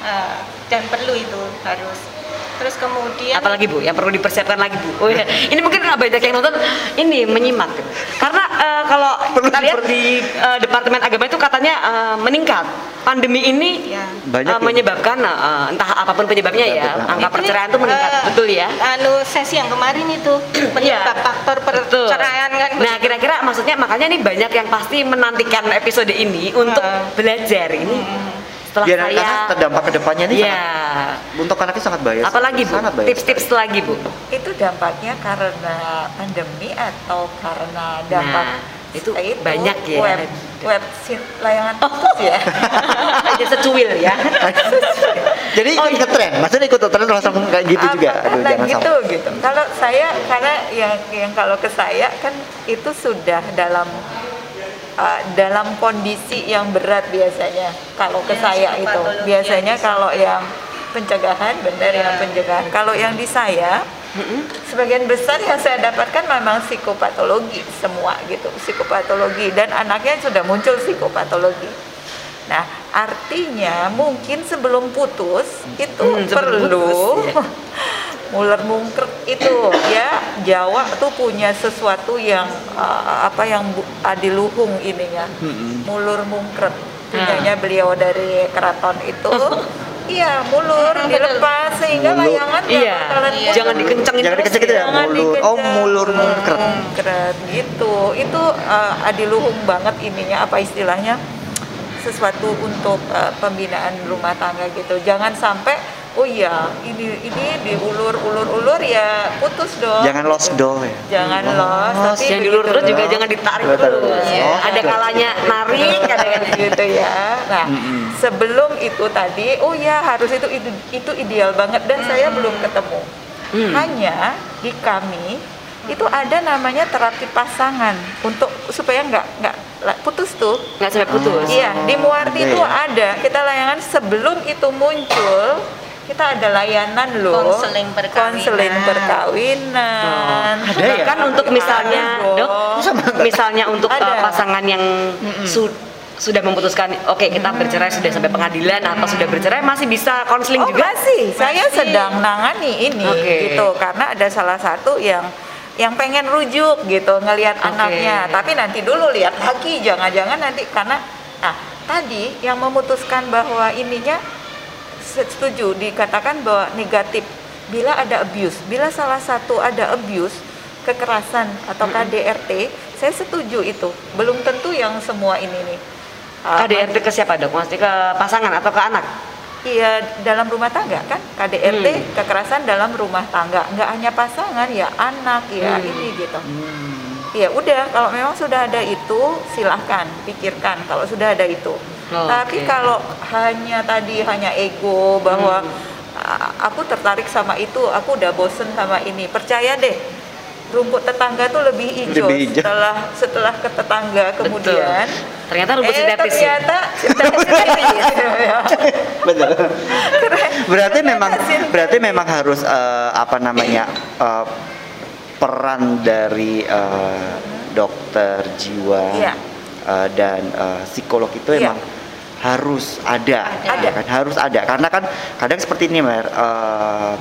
Ah, dan perlu itu harus. Terus kemudian apalagi bu yang perlu dipersiapkan lagi bu oh iya ini mungkin nggak banyak yang nonton ini menyimak karena eh, kalau Perlu kita lihat di eh, departemen agama itu katanya eh, meningkat pandemi ini Ya. Banyak eh, ya? menyebabkan eh, entah apa pun penyebabnya ya Betul. angka perceraian itu meningkat eh, betul ya Anu sesi yang kemarin itu penyebab Iya. faktor Betul. perceraian kan. Nah kira-kira maksudnya makanya nih banyak yang pasti menantikan episode ini untuk Heeh. belajar ini setelah Biar saya karena terdampak ke depannya nih ya sangat, untuk anaknya sangat bahaya. apalagi bu? tips-tips lagi bu? Itu dampaknya karena pandemi atau karena dampak Nah, itu banyak ya. web layangan putus ya. Aja secuil ya. Jadi Oh, ikut tren, maksudnya ikut tren langsung kayak gitu juga. Apakah Aduh, nah jangan gitu sampai. gitu. Kalau saya karena yang yang kalau ke saya kan itu sudah dalam uh, dalam kondisi yang berat biasanya kalau ke Ya, saya itu. biasanya kalau yang pencegahan benar Ya. yang pencegahan. Kalau yang di saya sebagian besar yang saya dapatkan memang psikopatologi semua gitu psikopatologi. Dan anaknya sudah muncul psikopatologi. Nah artinya mungkin sebelum putus itu Hmm, sebelum perlu putus, ya. muler mungkret itu ya Jawa tuh punya sesuatu yang uh, apa yang adiluhung ininya Mm-mm. mulur mungkret Ah. punyanya beliau dari keraton itu iya mulur Hmm, dilepas sehingga Mulur. layangan Iya, bakalan Iya. jangan dikencengin Jangan dikencengin ya. Jangan mulur. Oh, mulur mungkret. Mungkret, gitu itu uh, adiluhung banget ininya apa istilahnya sesuatu untuk uh, pembinaan rumah tangga gitu jangan sampai oh iya ini ini diulur ulur ulur ya putus dong Jangan lost door ya. jangan lost tapi Jangan diulur begitu terus juga jangan ditarik Betul. terus. Iya. Ada kalanya narik, kadang-kadang gitu ya. Nah, Mm-mm. sebelum itu tadi, oh ya harus itu itu, itu ideal banget dan saya belum ketemu. Hmm. Hanya di kami itu ada namanya terapi pasangan untuk supaya nggak nggak putus tuh. nggak sampai putus. Iya, di Muarti itu ya? ada. Kita layangan sebelum itu muncul, kita ada layanan loh. Konseling perkawinan. Konseling perkawinan. Ada ya? Bahkan untuk misalnya, Ada dok, dong. misalnya untuk Ada. uh, pasangan yang su- sudah memutuskan, oke kita bercerai sudah sampai pengadilan atau sudah bercerai masih bisa konseling Oh juga. masih, saya Masih. sedang nangani ini Oke. gitu karena ada salah satu yang yang pengen rujuk gitu ngelihat Oke. anaknya tapi nanti dulu lihat lagi jangan-jangan nanti karena nah tadi yang memutuskan bahwa ininya setuju dikatakan bahwa negatif bila ada abuse. Bila salah satu ada abuse, kekerasan atau KDRT, saya setuju itu. Belum tentu yang semua ini nih. Uh, KDRT ke siapa dok? Maksudnya ke pasangan atau ke anak? Iya dalam rumah tangga kan KDRT Hmm. kekerasan dalam rumah tangga nggak hanya pasangan ya anak ya Hmm. ini gitu. Hmm. Ya udah kalau memang sudah ada itu silahkan pikirkan kalau sudah ada itu. Oh, Tapi kalau hanya tadi hanya ego bahwa Hmm. "A- aku tertarik sama itu, aku udah bosen sama ini. Percaya deh rumput tetangga tuh lebih hijau, Lebih hijau. setelah setelah ke tetangga kemudian Betul. Ternyata rumput eh, sintetis ya. ternyata sintetis. Betul. berarti memang Sintetis. berarti memang harus eh, apa namanya eh, peran dari eh, dokter jiwa Iya. eh, dan eh, psikolog itu Iya. emang harus ada, Ada. ya kan harus ada karena kan kadang seperti ini mer eh,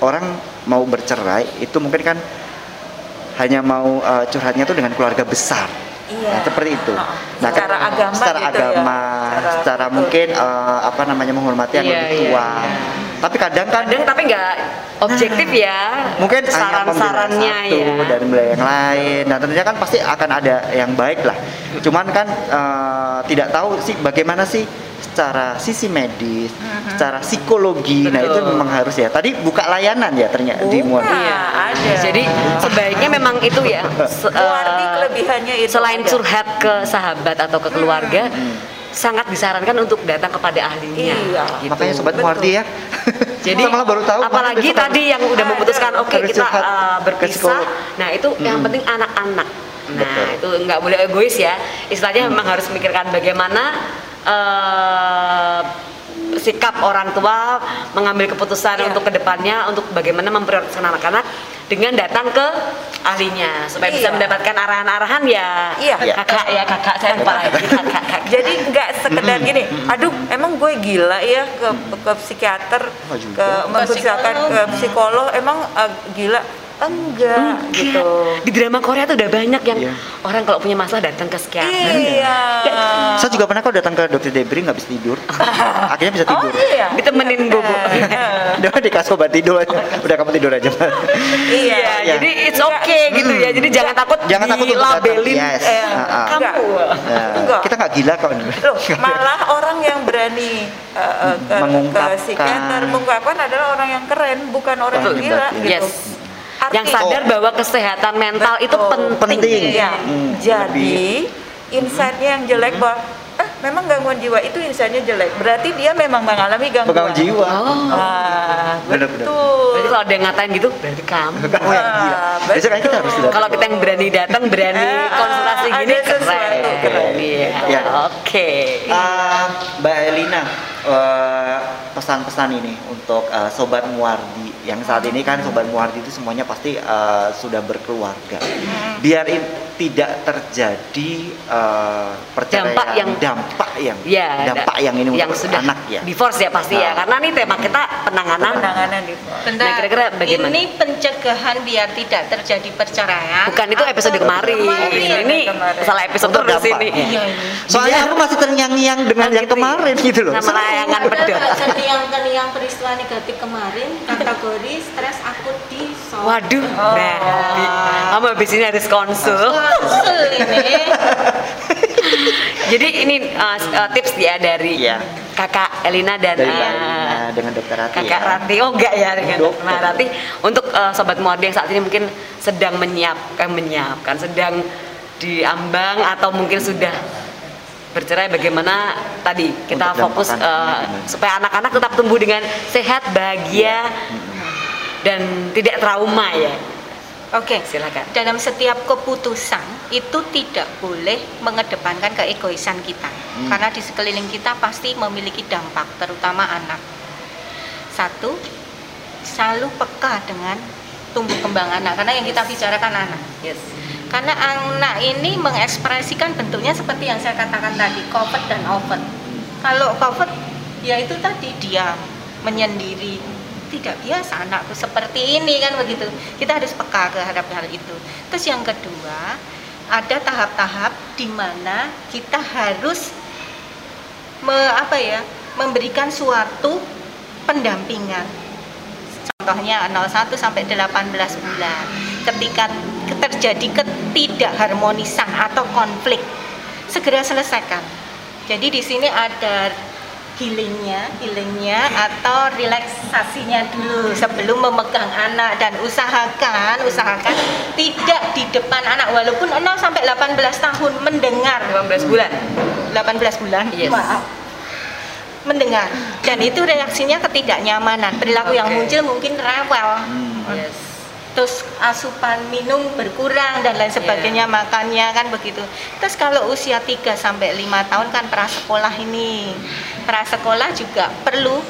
orang mau bercerai itu mungkin kan hanya mau eh, curhatnya tuh dengan keluarga besar Iya. Nah, seperti itu. Heeh. Nah, Secara kan- agama secara gitu ya. agama, Secara- secara betul. mungkin eh, apa namanya menghormati yang Iya, lebih iya, tua. iya. Tapi kadang kan Kadang tapi nggak objektif ya. mungkin saran-sarannya ya. dan membela yang lain. Nah, tentunya kan pasti akan ada yang baik lah. Cuman kan eh, tidak tahu sih bagaimana sih secara sisi medis, secara psikologi. Nah, itu Betul. memang harus ya. Tadi buka layanan ya ternyata di Buka. Muar. Iya, ada. Jadi sebaiknya memang itu ya. se- eh, kelebihannya itu Selain ada. curhat ke sahabat atau ke keluarga, sangat disarankan untuk datang kepada ahlinya. Iya. gitu. Makanya sobat Betul. Muardi ya. Jadi malah baru tahu. apalagi tadi yang udah Ada. memutuskan oke Harus kita uh, berpisah. Nah, itu yang Mm. penting anak-anak. Nah, Betul. itu nggak boleh egois ya. Istilahnya memang harus memikirkan bagaimana uh, sikap orang tua mengambil keputusan Iya. untuk ke depannya untuk bagaimana memprioritaskan anak-anak dengan datang ke ahlinya supaya bisa Iya. mendapatkan arahan-arahan ya Iya. kakak ya kakak saya lupa lagi kakak, kakak. Jadi nggak sekedar gini, aduh emang gue gila ya ke ke psikiater, ke mempersiapkan psikolog. ke psikolog, emang eh, gila? Enggak, Enggak. gitu. Di drama Korea tuh udah banyak yang Iya. orang kalau punya masalah datang ke psikiater. Iya. Saya juga pernah kok datang ke dokter Debri nggak bisa tidur. Akhirnya bisa Oh tidur. iya. Ditemenin Iya, bobo. benar. Udah dikasih obat tidur aja. Udah kamu tidur aja. Iya. Iya. Jadi it's okay gitu ya. Jadi jangan takut Jangan takut dilabelin Yes. eh, Ah, ah. kamu. Nah, Enggak. kita nggak gila kok. Loh, malah orang yang berani eh, eh, ke, ke psikiater mengungkapkan adalah orang yang keren, bukan orang yang gila gitu. Yes. Arti- Yang sadar bahwa kesehatan mental itu Betul. penting. Penting. Iya. Hmm, Jadi insight-nya yang jelek bahwa eh memang gangguan jiwa itu insight-nya jelek. Berarti dia memang mengalami gangguan. Pegang jiwa. Oh. Ah, Benar-benar. betul. Berarti kalau ada yang ngatain gitu, berarti kamu. Yang gila. Ah, Besok kan kita harus betul. Kalau kita yang berani datang, berani Eh, ah, konsultasi gini keren. keren. Iya. Ya. Oke. Ah, Mbak Elina, eh, pesan-pesan ini untuk eh, sobat Muardi yang saat ini kan sobat Muardi itu semuanya pasti eh, sudah berkeluarga. Biar in- tidak terjadi eh, perceraian Dampak yang- dampak yang Ya, dampak da- yang ini yang untuk sudah anak ya. divorce ya pasti ya. Nah. Karena ini tema kita penanganan. penanganan Bentar, Nah, kira-kira bagaimana? Ini pencegahan biar tidak terjadi perceraian. Bukan itu episode kemarin. Kemarin. Ini Kemarin. salah episode Untuk terus dampak. ini. Iya ini. Soalnya aku masih terngiang-ngiang dengan yang gitu ya. kemarin gitu loh. Sama layangan pedot. Keniang-keniang peristiwa negatif kemarin kategori stres akut di shock. Waduh, Oh. nah, di- kamu habis ini harus konsul. Konsul ini. Jadi ini uh, uh, tips ya dari Iya. kakak Elina dan Dari uh, Elina dengan dokter Rati kakak ya. Rati. Oh enggak ya dengan Dokter. Rati. Untuk uh, sobat Muardi yang saat ini mungkin sedang menyiapkan menyiapkan sedang diambang atau mungkin sudah bercerai bagaimana tadi kita Untuk fokus uh, supaya anak-anak tetap tumbuh dengan sehat, bahagia dan tidak trauma ya. Oke. Silakan. Dalam setiap keputusan itu tidak boleh mengedepankan keegoisan kita. Hmm. Karena di sekeliling kita pasti memiliki dampak, terutama anak. Satu, selalu peka dengan tumbuh kembang anak karena yang kita bicarakan anak. Yes. Karena anak ini mengekspresikan bentuknya seperti yang saya katakan tadi, covert dan overt. Kalau covert, ya itu tadi diam, menyendiri. Tidak biasa anakku seperti ini kan begitu. Kita harus peka terhadap hal itu. Terus yang kedua, ada tahap-tahap di mana kita harus me, apa ya, memberikan suatu pendampingan contohnya 01 sampai 18 bulan. Ketika terjadi ketidakharmonisan atau konflik, segera selesaikan. Jadi di sini ada healingnya, healingnya atau relaksasinya dulu sebelum memegang anak dan usahakan, usahakan tidak di depan anak walaupun 0 sampai 18 tahun mendengar 18 bulan 18 bulan. Yes. Maaf. Mendengar dan itu reaksinya ketidaknyamanan. Perilaku yang Oke. muncul mungkin rewel. yes Terus asupan minum berkurang dan lain sebagainya makannya kan begitu. Terus kalau usia 3 sampai 5 tahun kan prasekolah ini. Prasekolah juga perlu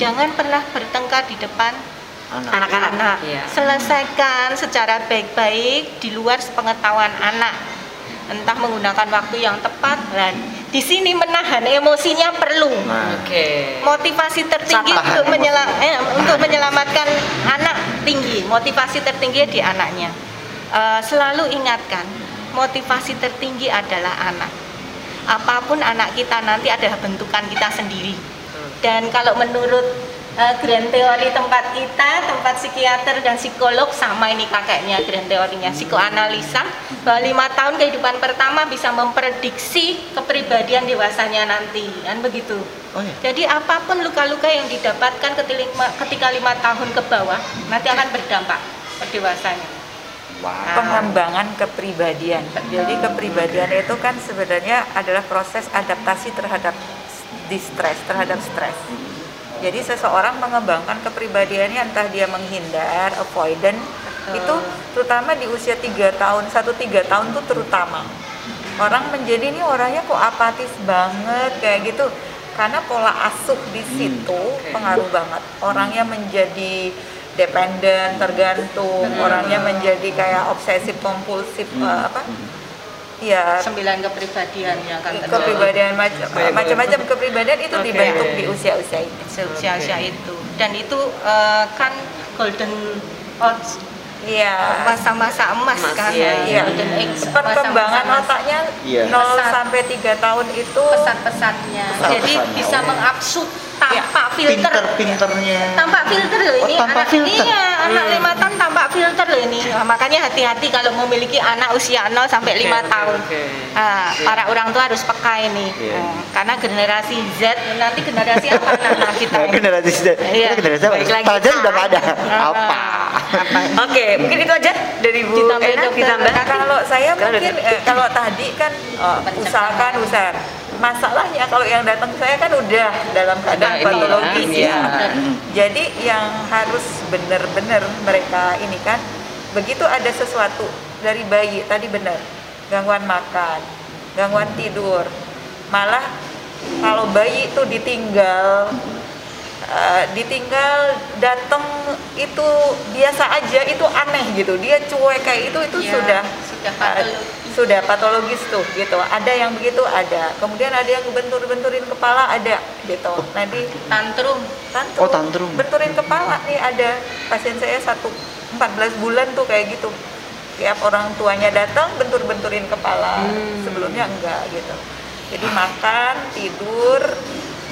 jangan pernah bertengkar di depan anak-anak anak. Iya. Selesaikan secara baik-baik di luar sepengetahuan anak. Entah menggunakan waktu yang tepat dan di sini menahan emosinya perlu. Nah, oke Motivasi tertinggi untuk, emosi. menyela- eh, untuk menyelamatkan anak tinggi. Motivasi tertinggi di anaknya. Eh, selalu ingatkan, motivasi tertinggi adalah anak. Apa pun anak kita nanti adalah bentukan kita sendiri. Dan kalau menurut eh, grand teori tempat kita, tempat psikiater dan psikolog sama ini kakeknya grand teorinya, psikoanalisa bahwa lima tahun kehidupan pertama bisa memprediksi kepribadian dewasanya nanti, kan begitu. Oh iya. Jadi apa pun luka-luka yang didapatkan ketika, ketika lima tahun ke bawah nanti akan berdampak ke dewasanya. Wow. pengembangan kepribadian. Jadi kepribadian itu kan sebenarnya adalah proses adaptasi terhadap distress, terhadap stres. Jadi seseorang mengembangkan kepribadiannya entah dia menghindar, avoidant, itu terutama di usia 3 tahun, 1 3 tahun tuh terutama. Orang menjadi ini orangnya kok apatis banget kayak gitu. Karena pola asuh di situ pengaruh banget. Orangnya menjadi dependen, tergantung, orangnya menjadi kayak obsesif kompulsif eh, apa? Ya, Sembilan kepribadian yang akan terjadi kepribadian macam macam-macam kepribadian itu Oke. dibentuk di usia-usia ini. seusia-usia itu. Dan itu eh, kan golden age Iya. masa-masa emas Emas, kan iya, Iya. Perkembangan masa-masa emas. otaknya Iya. 0 Pesan. sampai 3 tahun itu pesan-pesannya jadi Pesan-pesannya, bisa oh. mengabsut tanpa filter Pinter-pinternya. tanpa filter loh Oh, ini tanpa anak filter. iya anak lima tahun tanpa filter loh ini Nah, makanya hati-hati kalau memiliki anak usia 0 sampai 5 Oke, oke, tahun oke. Nah, para orang tua harus peka ini Iya. Nah, karena generasi Z nanti generasi apa anak kita Nah, ini? generasi Z. Iya. Kita generasi apa? Tarzan sudah nggak ada. Ah, Apa? apa oke mungkin itu aja dari Bu Ditambah Ena dokter. ditambah kalau saya mungkin udah- eh, kalau tadi kan eh, usahakan usaha masalahnya kalau yang datang ke saya kan udah dalam keadaan Udah ini ya, patologis iya. ya. Jadi yang harus benar-benar mereka ini kan begitu ada sesuatu dari bayi tadi benar gangguan makan, gangguan tidur, malah kalau bayi itu ditinggal eh, ditinggal datang itu biasa aja itu aneh gitu dia cuek kayak itu itu Iya, sudah sudah patologis. Sudah patologis tuh gitu. Ada yang begitu ada. Kemudian ada yang bentur-benturin kepala ada gitu. Nanti tantrum. Tantrum, Oh, tantrum. benturin kepala nih ada. Pasien saya satu 14 bulan tuh kayak gitu. Tiap orang tuanya datang bentur-benturin kepala. Sebelumnya enggak gitu. Jadi makan tidur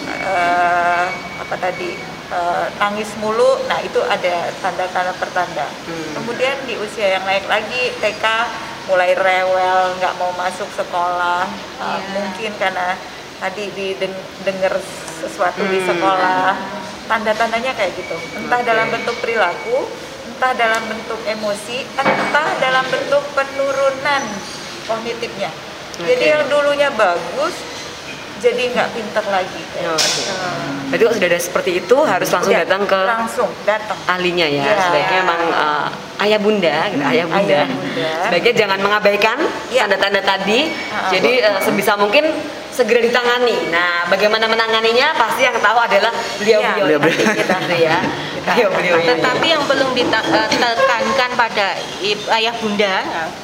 eh, apa tadi eh, nangis mulu. Nah itu ada tanda-tanda pertanda. Kemudian di usia yang naik lagi TK mulai rewel nggak mau masuk sekolah Iya. mungkin karena tadi didengar sesuatu di sekolah tanda-tandanya kayak gitu entah Oke. dalam bentuk perilaku entah dalam bentuk emosi entah dalam bentuk penurunan kognitifnya jadi Oke. yang dulunya bagus jadi nggak pinter lagi Oke. gitu. Berarti kalau sudah ada seperti itu harus langsung Udah, datang ke langsung datang ahlinya ya. Iya. Sebaiknya memang eh, ayah bunda, gitu, ayah bunda. Ayah bunda. Sebaiknya jangan mengabaikan Iya. tanda-tanda tadi. Ah. Jadi eh, sebisa mungkin segera ditangani. Nah, bagaimana menanganinya pasti yang tahu adalah beliau-beliau Iya. kita gitu ya. Beliau-beliau. Tetapi yang belum ditekankan pada ayah bunda,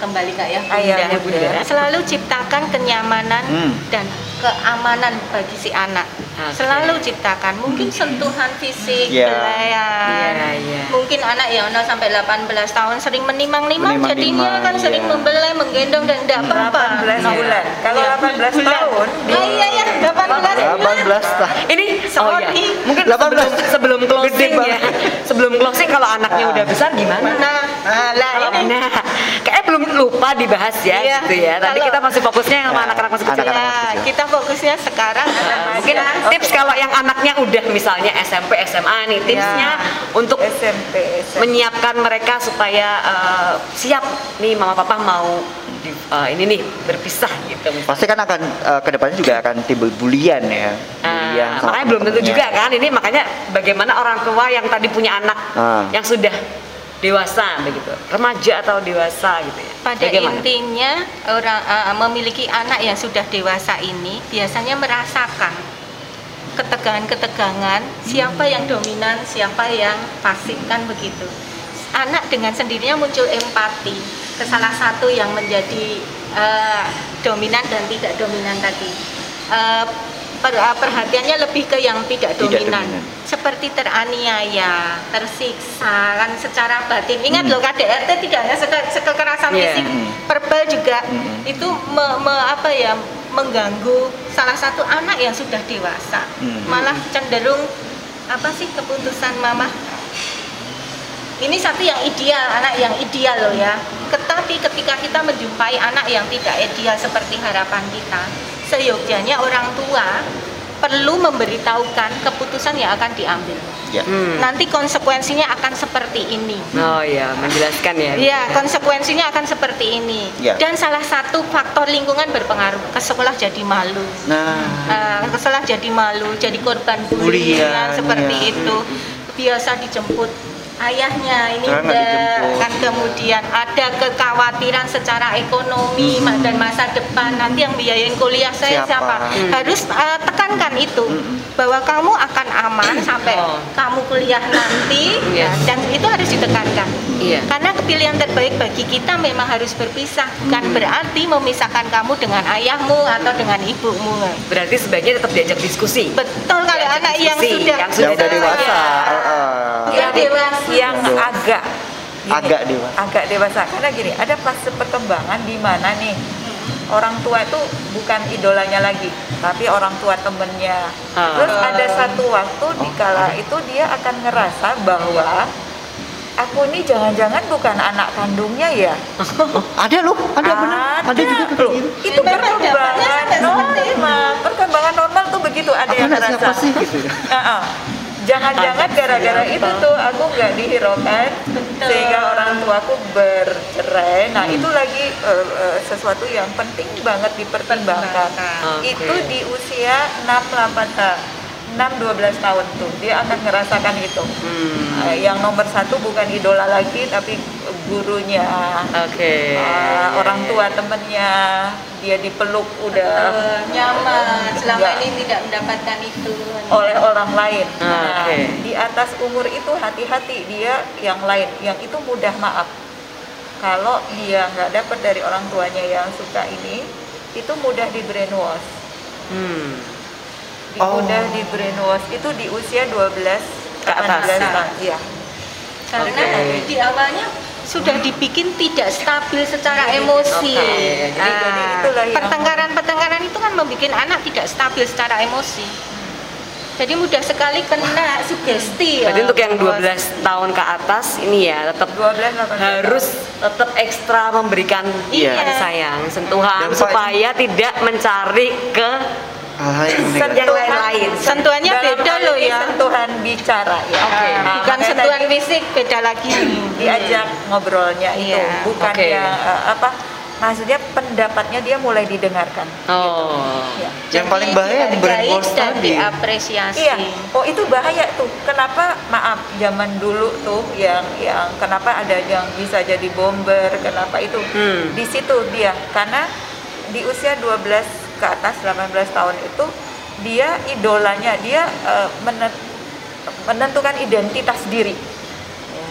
kembali ke ayah bunda, Ayah bunda. selalu ciptakan kenyamanan Hmm. dan keamanan bagi si anak. Oke. Selalu ciptakan mungkin sentuhan fisik, Iya. belayan. Iya, iya. Mungkin anak ya ono sampai 18 tahun sering menimang-nimang jadinya kan sering iya. membelai, menggendong dan tidak apa-apa. 18 Nah, bulan. Kalau iya. 18 Bulan. tahun, Oh iya ya, 18 bulan. 18 tahun. Ini oh ya, Sorry. mungkin 18. sebelum sebelum closing ya. Sebelum closing kalau anaknya Ah. udah besar gimana? Nah, ah, lah ini. Nah, kayaknya belum lupa dibahas ya Iya. gitu ya. Tadi Kalau- kita masih fokusnya sama Ya, anak-anak masih kecil. anak-anak. Ya, kecil. kita fokusnya sekarang Mungkin tips kalau yang anaknya udah misalnya SMP, SMA nih, tipsnya untuk SMP, SMP. menyiapkan mereka supaya eh, siap nih mama papa mau di- eh, ini nih berpisah gitu. Pasti kan akan uh, ke depannya juga akan timbul bulian ya. Bulian Ah, sama makanya belum tentu juga kan ini makanya bagaimana orang tua yang tadi punya anak Ah. yang sudah dewasa begitu remaja atau dewasa gitu ya Pada Bagaimana? intinya orang uh, memiliki anak yang sudah dewasa ini biasanya merasakan ketegangan-ketegangan siapa yang dominan, siapa yang pasif kan begitu. Anak dengan sendirinya muncul empati ke salah satu yang menjadi uh, dominan dan tidak dominan tadi. Uh, perhatiannya lebih ke yang tidak Tidak dominan, dominan. seperti teraniaya, tersiksa kan secara batin. Ingat loh KDRT tidak hanya kekerasan Iya. fisik, Hmm. verbal juga Hmm. itu me- me- apa ya mengganggu salah satu anak yang sudah dewasa. Hmm. Malah cenderung apa sih keputusan mama ini satu yang ideal, anak yang ideal loh ya. Tetapi ketika kita menjumpai anak yang tidak ideal seperti harapan kita, seyogyanya orang tua perlu memberitahukan keputusan yang akan diambil. Ya. Hmm. Nanti konsekuensinya akan seperti ini. oh ya menjelaskan ya Iya, konsekuensinya akan seperti ini. Ya. Dan salah satu faktor lingkungan berpengaruh ke sekolah jadi malu. Nah, Eh, ke sekolah jadi malu, jadi korban bullying seperti ya. itu. Biasa dijemput ayahnya ini kan kemudian ada kekhawatiran secara ekonomi ma- dan masa depan nanti yang biayain kuliah saya Siapa? siapa, Hmm. harus eh, tekankan itu Mm-mm. bahwa kamu akan aman sampai Oh. kamu kuliah nanti Yes. ya, dan itu harus ditekankan Iya. karena pilihan terbaik bagi kita memang harus berpisah bukan Hmm. berarti memisahkan kamu dengan ayahmu atau dengan ibumu berarti sebaiknya tetap diajak diskusi betul kalau Diajak anak yang diskusi, sudah yang yang udah Sudah dewasa. ya. uh, Yang dewasa. Yang Dewasa. agak gini, Agak dewasa. agak dewasa karena gini ada fase perkembangan di mana nih orang tua itu bukan idolanya lagi tapi orang tua temennya Ah. terus ada satu waktu di kala itu dia akan ngerasa bahwa aku ini jangan-jangan bukan anak kandungnya ya Oh, ada loh, ada benar. Ada juga loh. gitu. itu Memang perkembangan normal perkembangan normal tuh begitu ada Aku yang ngerasa siapa sih gitu ya? Heeh. Jangan-jangan gara-gara itu tuh aku nggak dihiraukan Betul. sehingga orang tuaku bercerai. Nah Hmm. itu lagi eh, eh, sesuatu yang penting banget dipertimbangkan. Pertimbangkan. Oke. Itu di usia 6 8 eh, 6 12 tahun tuh dia akan merasakan itu. Hmm. Eh, yang nomor satu bukan idola lagi tapi gurunya. oke eh, Iya, orang tua temennya dia dipeluk udah Eh, nyaman selama ini tidak mendapatkan itu oleh orang lain. Ah, Nah, di atas umur itu hati-hati dia yang lain, yang itu mudah maaf. Kalau dia nggak dapat dari orang tuanya yang suka ini, itu mudah di brainwash. hmm. Di- Oh. Mudah di brainwash itu di usia 12 Ke atas. 18 tahun. Iya. karena Oke. di awalnya sudah dibikin tidak stabil secara emosi. Oke, jadi- Ah, jadi itulah yang- pertengkaran-pertengkaran itu kan membuat anak tidak stabil secara emosi. Jadi mudah sekali kena sugesti. ya. Berarti untuk yang 12 tahun ke atas ini ya tetap 12 18 harus tetap ekstra memberikan Iya. sayang, sentuhan Dan supaya tidak mencari ke Hal-hal yang negatif. yang lain-lain. Sentuhannya Dalam beda hal loh ini ya. Sentuhan bicara ya. Oke. Nah, Bukan sentuhan tadi fisik beda lagi. diajak ngobrolnya itu Iya. bukan Oke. yang eh, apa maksudnya pendapatnya dia mulai didengarkan Oh. ya. Yang paling bahaya brainwash dan tadi. diapresiasi. Iya, oh itu bahaya tuh. Kenapa? Maaf, zaman dulu tuh yang yang kenapa ada yang bisa jadi bomber, kenapa itu? Hmm. Di situ dia karena di usia 12 ke atas 18 tahun itu dia idolanya, dia menen- menentukan identitas diri.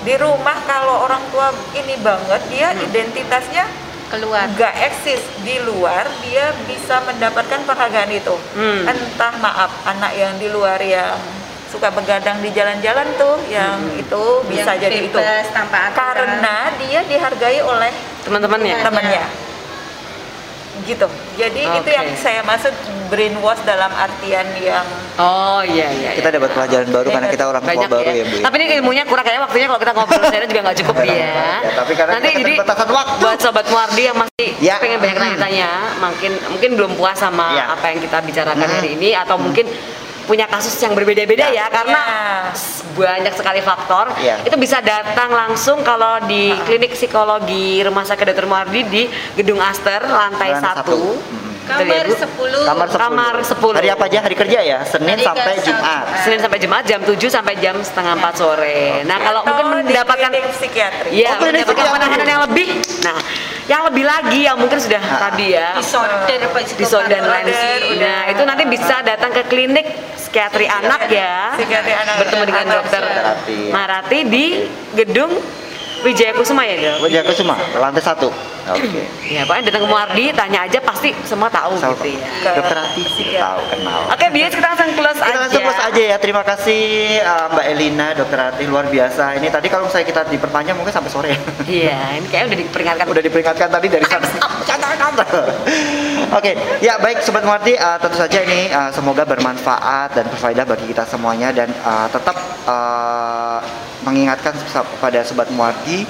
Di rumah kalau orang tua ini banget, dia identitasnya keluar. nggak eksis di luar dia bisa mendapatkan penghargaan itu Hmm. entah maaf anak yang di luar yang suka begadang di jalan-jalan tuh yang itu bisa Yang jadi itu tanpa aturan. karena dia dihargai oleh Teman-temannya. temannya gitu jadi itu Oke. yang saya maksud brainwash dalam artian yang Oh iya iya. iya. Kita dapat pelajaran baru karena kita orang tua baru ya, Bu. ya. Tapi ini ilmunya kurang kayaknya waktunya kalau kita ngobrol saya juga nggak cukup dia. Ya, tapi karena Nanti kita jadi waktu. buat sobat Muardi yang masih Ya. pengen banyak tanya-tanya, mungkin mungkin belum puas sama Ya. apa yang kita bicarakan Hmm. hari ini atau mungkin punya kasus yang berbeda-beda ya, ya karena ya. banyak sekali faktor. Ya. Itu bisa datang langsung kalau di klinik psikologi Rumah Sakit Dr. Mardi di Gedung Aster lantai satu 1. Kamar 10. Kamar 10. Kamar 10. Hari apa aja? Hari kerja ya? Senin Hari sampai. Jumat. Senin sampai Jumat jam 7 sampai jam setengah 4 sore. Nah, kalau atau mungkin di mendapatkan klinik psikiatri Iya, Oh, mendapatkan penanganan yang lebih. Nah, yang lebih lagi yang mungkin sudah Ah. tadi ya Disorder, disorder dan lain Nah, itu nanti bisa datang ke klinik psikiatri anak ya. Psikiatri anak. Bertemu dengan Anak. dokter Marati. Marati di gedung Wijaya Kusuma ya, Dok? Wajah Kusuma, lantai satu. Oke. Ya, pokoknya datang ke Muardi, tanya aja pasti semua tahu Tahu gitu ya. Dokter Ati psikiatri. tahu kenal. Oke, biar kita langsung close Kita aja. langsung close aja ya. Terima kasih uh, Mbak Elina, Dokter Ati luar biasa. Ini tadi kalau misalnya kita diperpanjang mungkin sampai sore ya. Iya, ini kayaknya udah diperingatkan. Udah diperingatkan tadi dari sana. Oke, ya baik Sobat Muardi, uh, tentu saja ini uh, semoga bermanfaat dan berfaedah bagi kita semuanya dan uh, tetap uh, mengingatkan kepada Sobat Muardi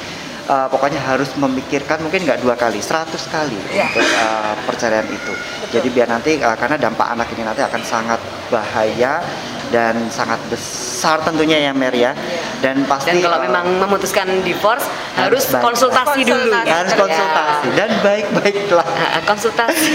uh, pokoknya harus memikirkan mungkin nggak dua kali, seratus kali Ya. untuk uh, perceraian itu. Jadi biar nanti uh, karena dampak anak ini nanti akan sangat bahaya dan sangat besar tentunya ya Mer ya. Dan pasti Dan kalau uh, memang memutuskan divorce harus harus baik. konsultasi dulu. Konsultasi. harus Ya. konsultasi dan baik-baiklah. Ah, konsultasi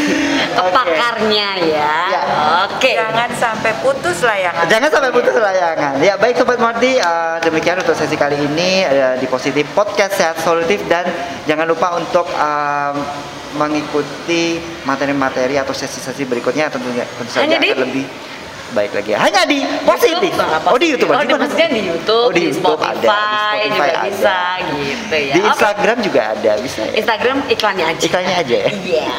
ke Oke. pakarnya ya. Ya. Oke. jangan sampai putus layangan Jangan sampai putus layangan. Ya baik Sobat Mardi, eh, demikian untuk sesi kali ini eh, di Positif Podcast Sehat Solutif dan jangan lupa untuk em, mengikuti materi-materi atau sesi-sesi berikutnya tentunya tentu saja akan lebih baik lagi. Hanya di Positif. YouTube, Oh di YouTube. Oh, di maksudnya di YouTube, Oh, di di, YouTube Spotify, ada, di Spotify juga ada. bisa gitu ya. Di. Instagram juga ada, bisa ya. Instagram iklannya aja. Iklannya aja ya. Iya.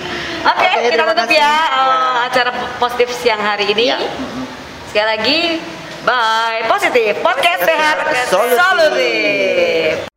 Oke, Oke, kita terima tutup kasih. ya Ya. acara positif siang hari ini. Ya. Sekali lagi, bye. Positif podcast sehat solutif.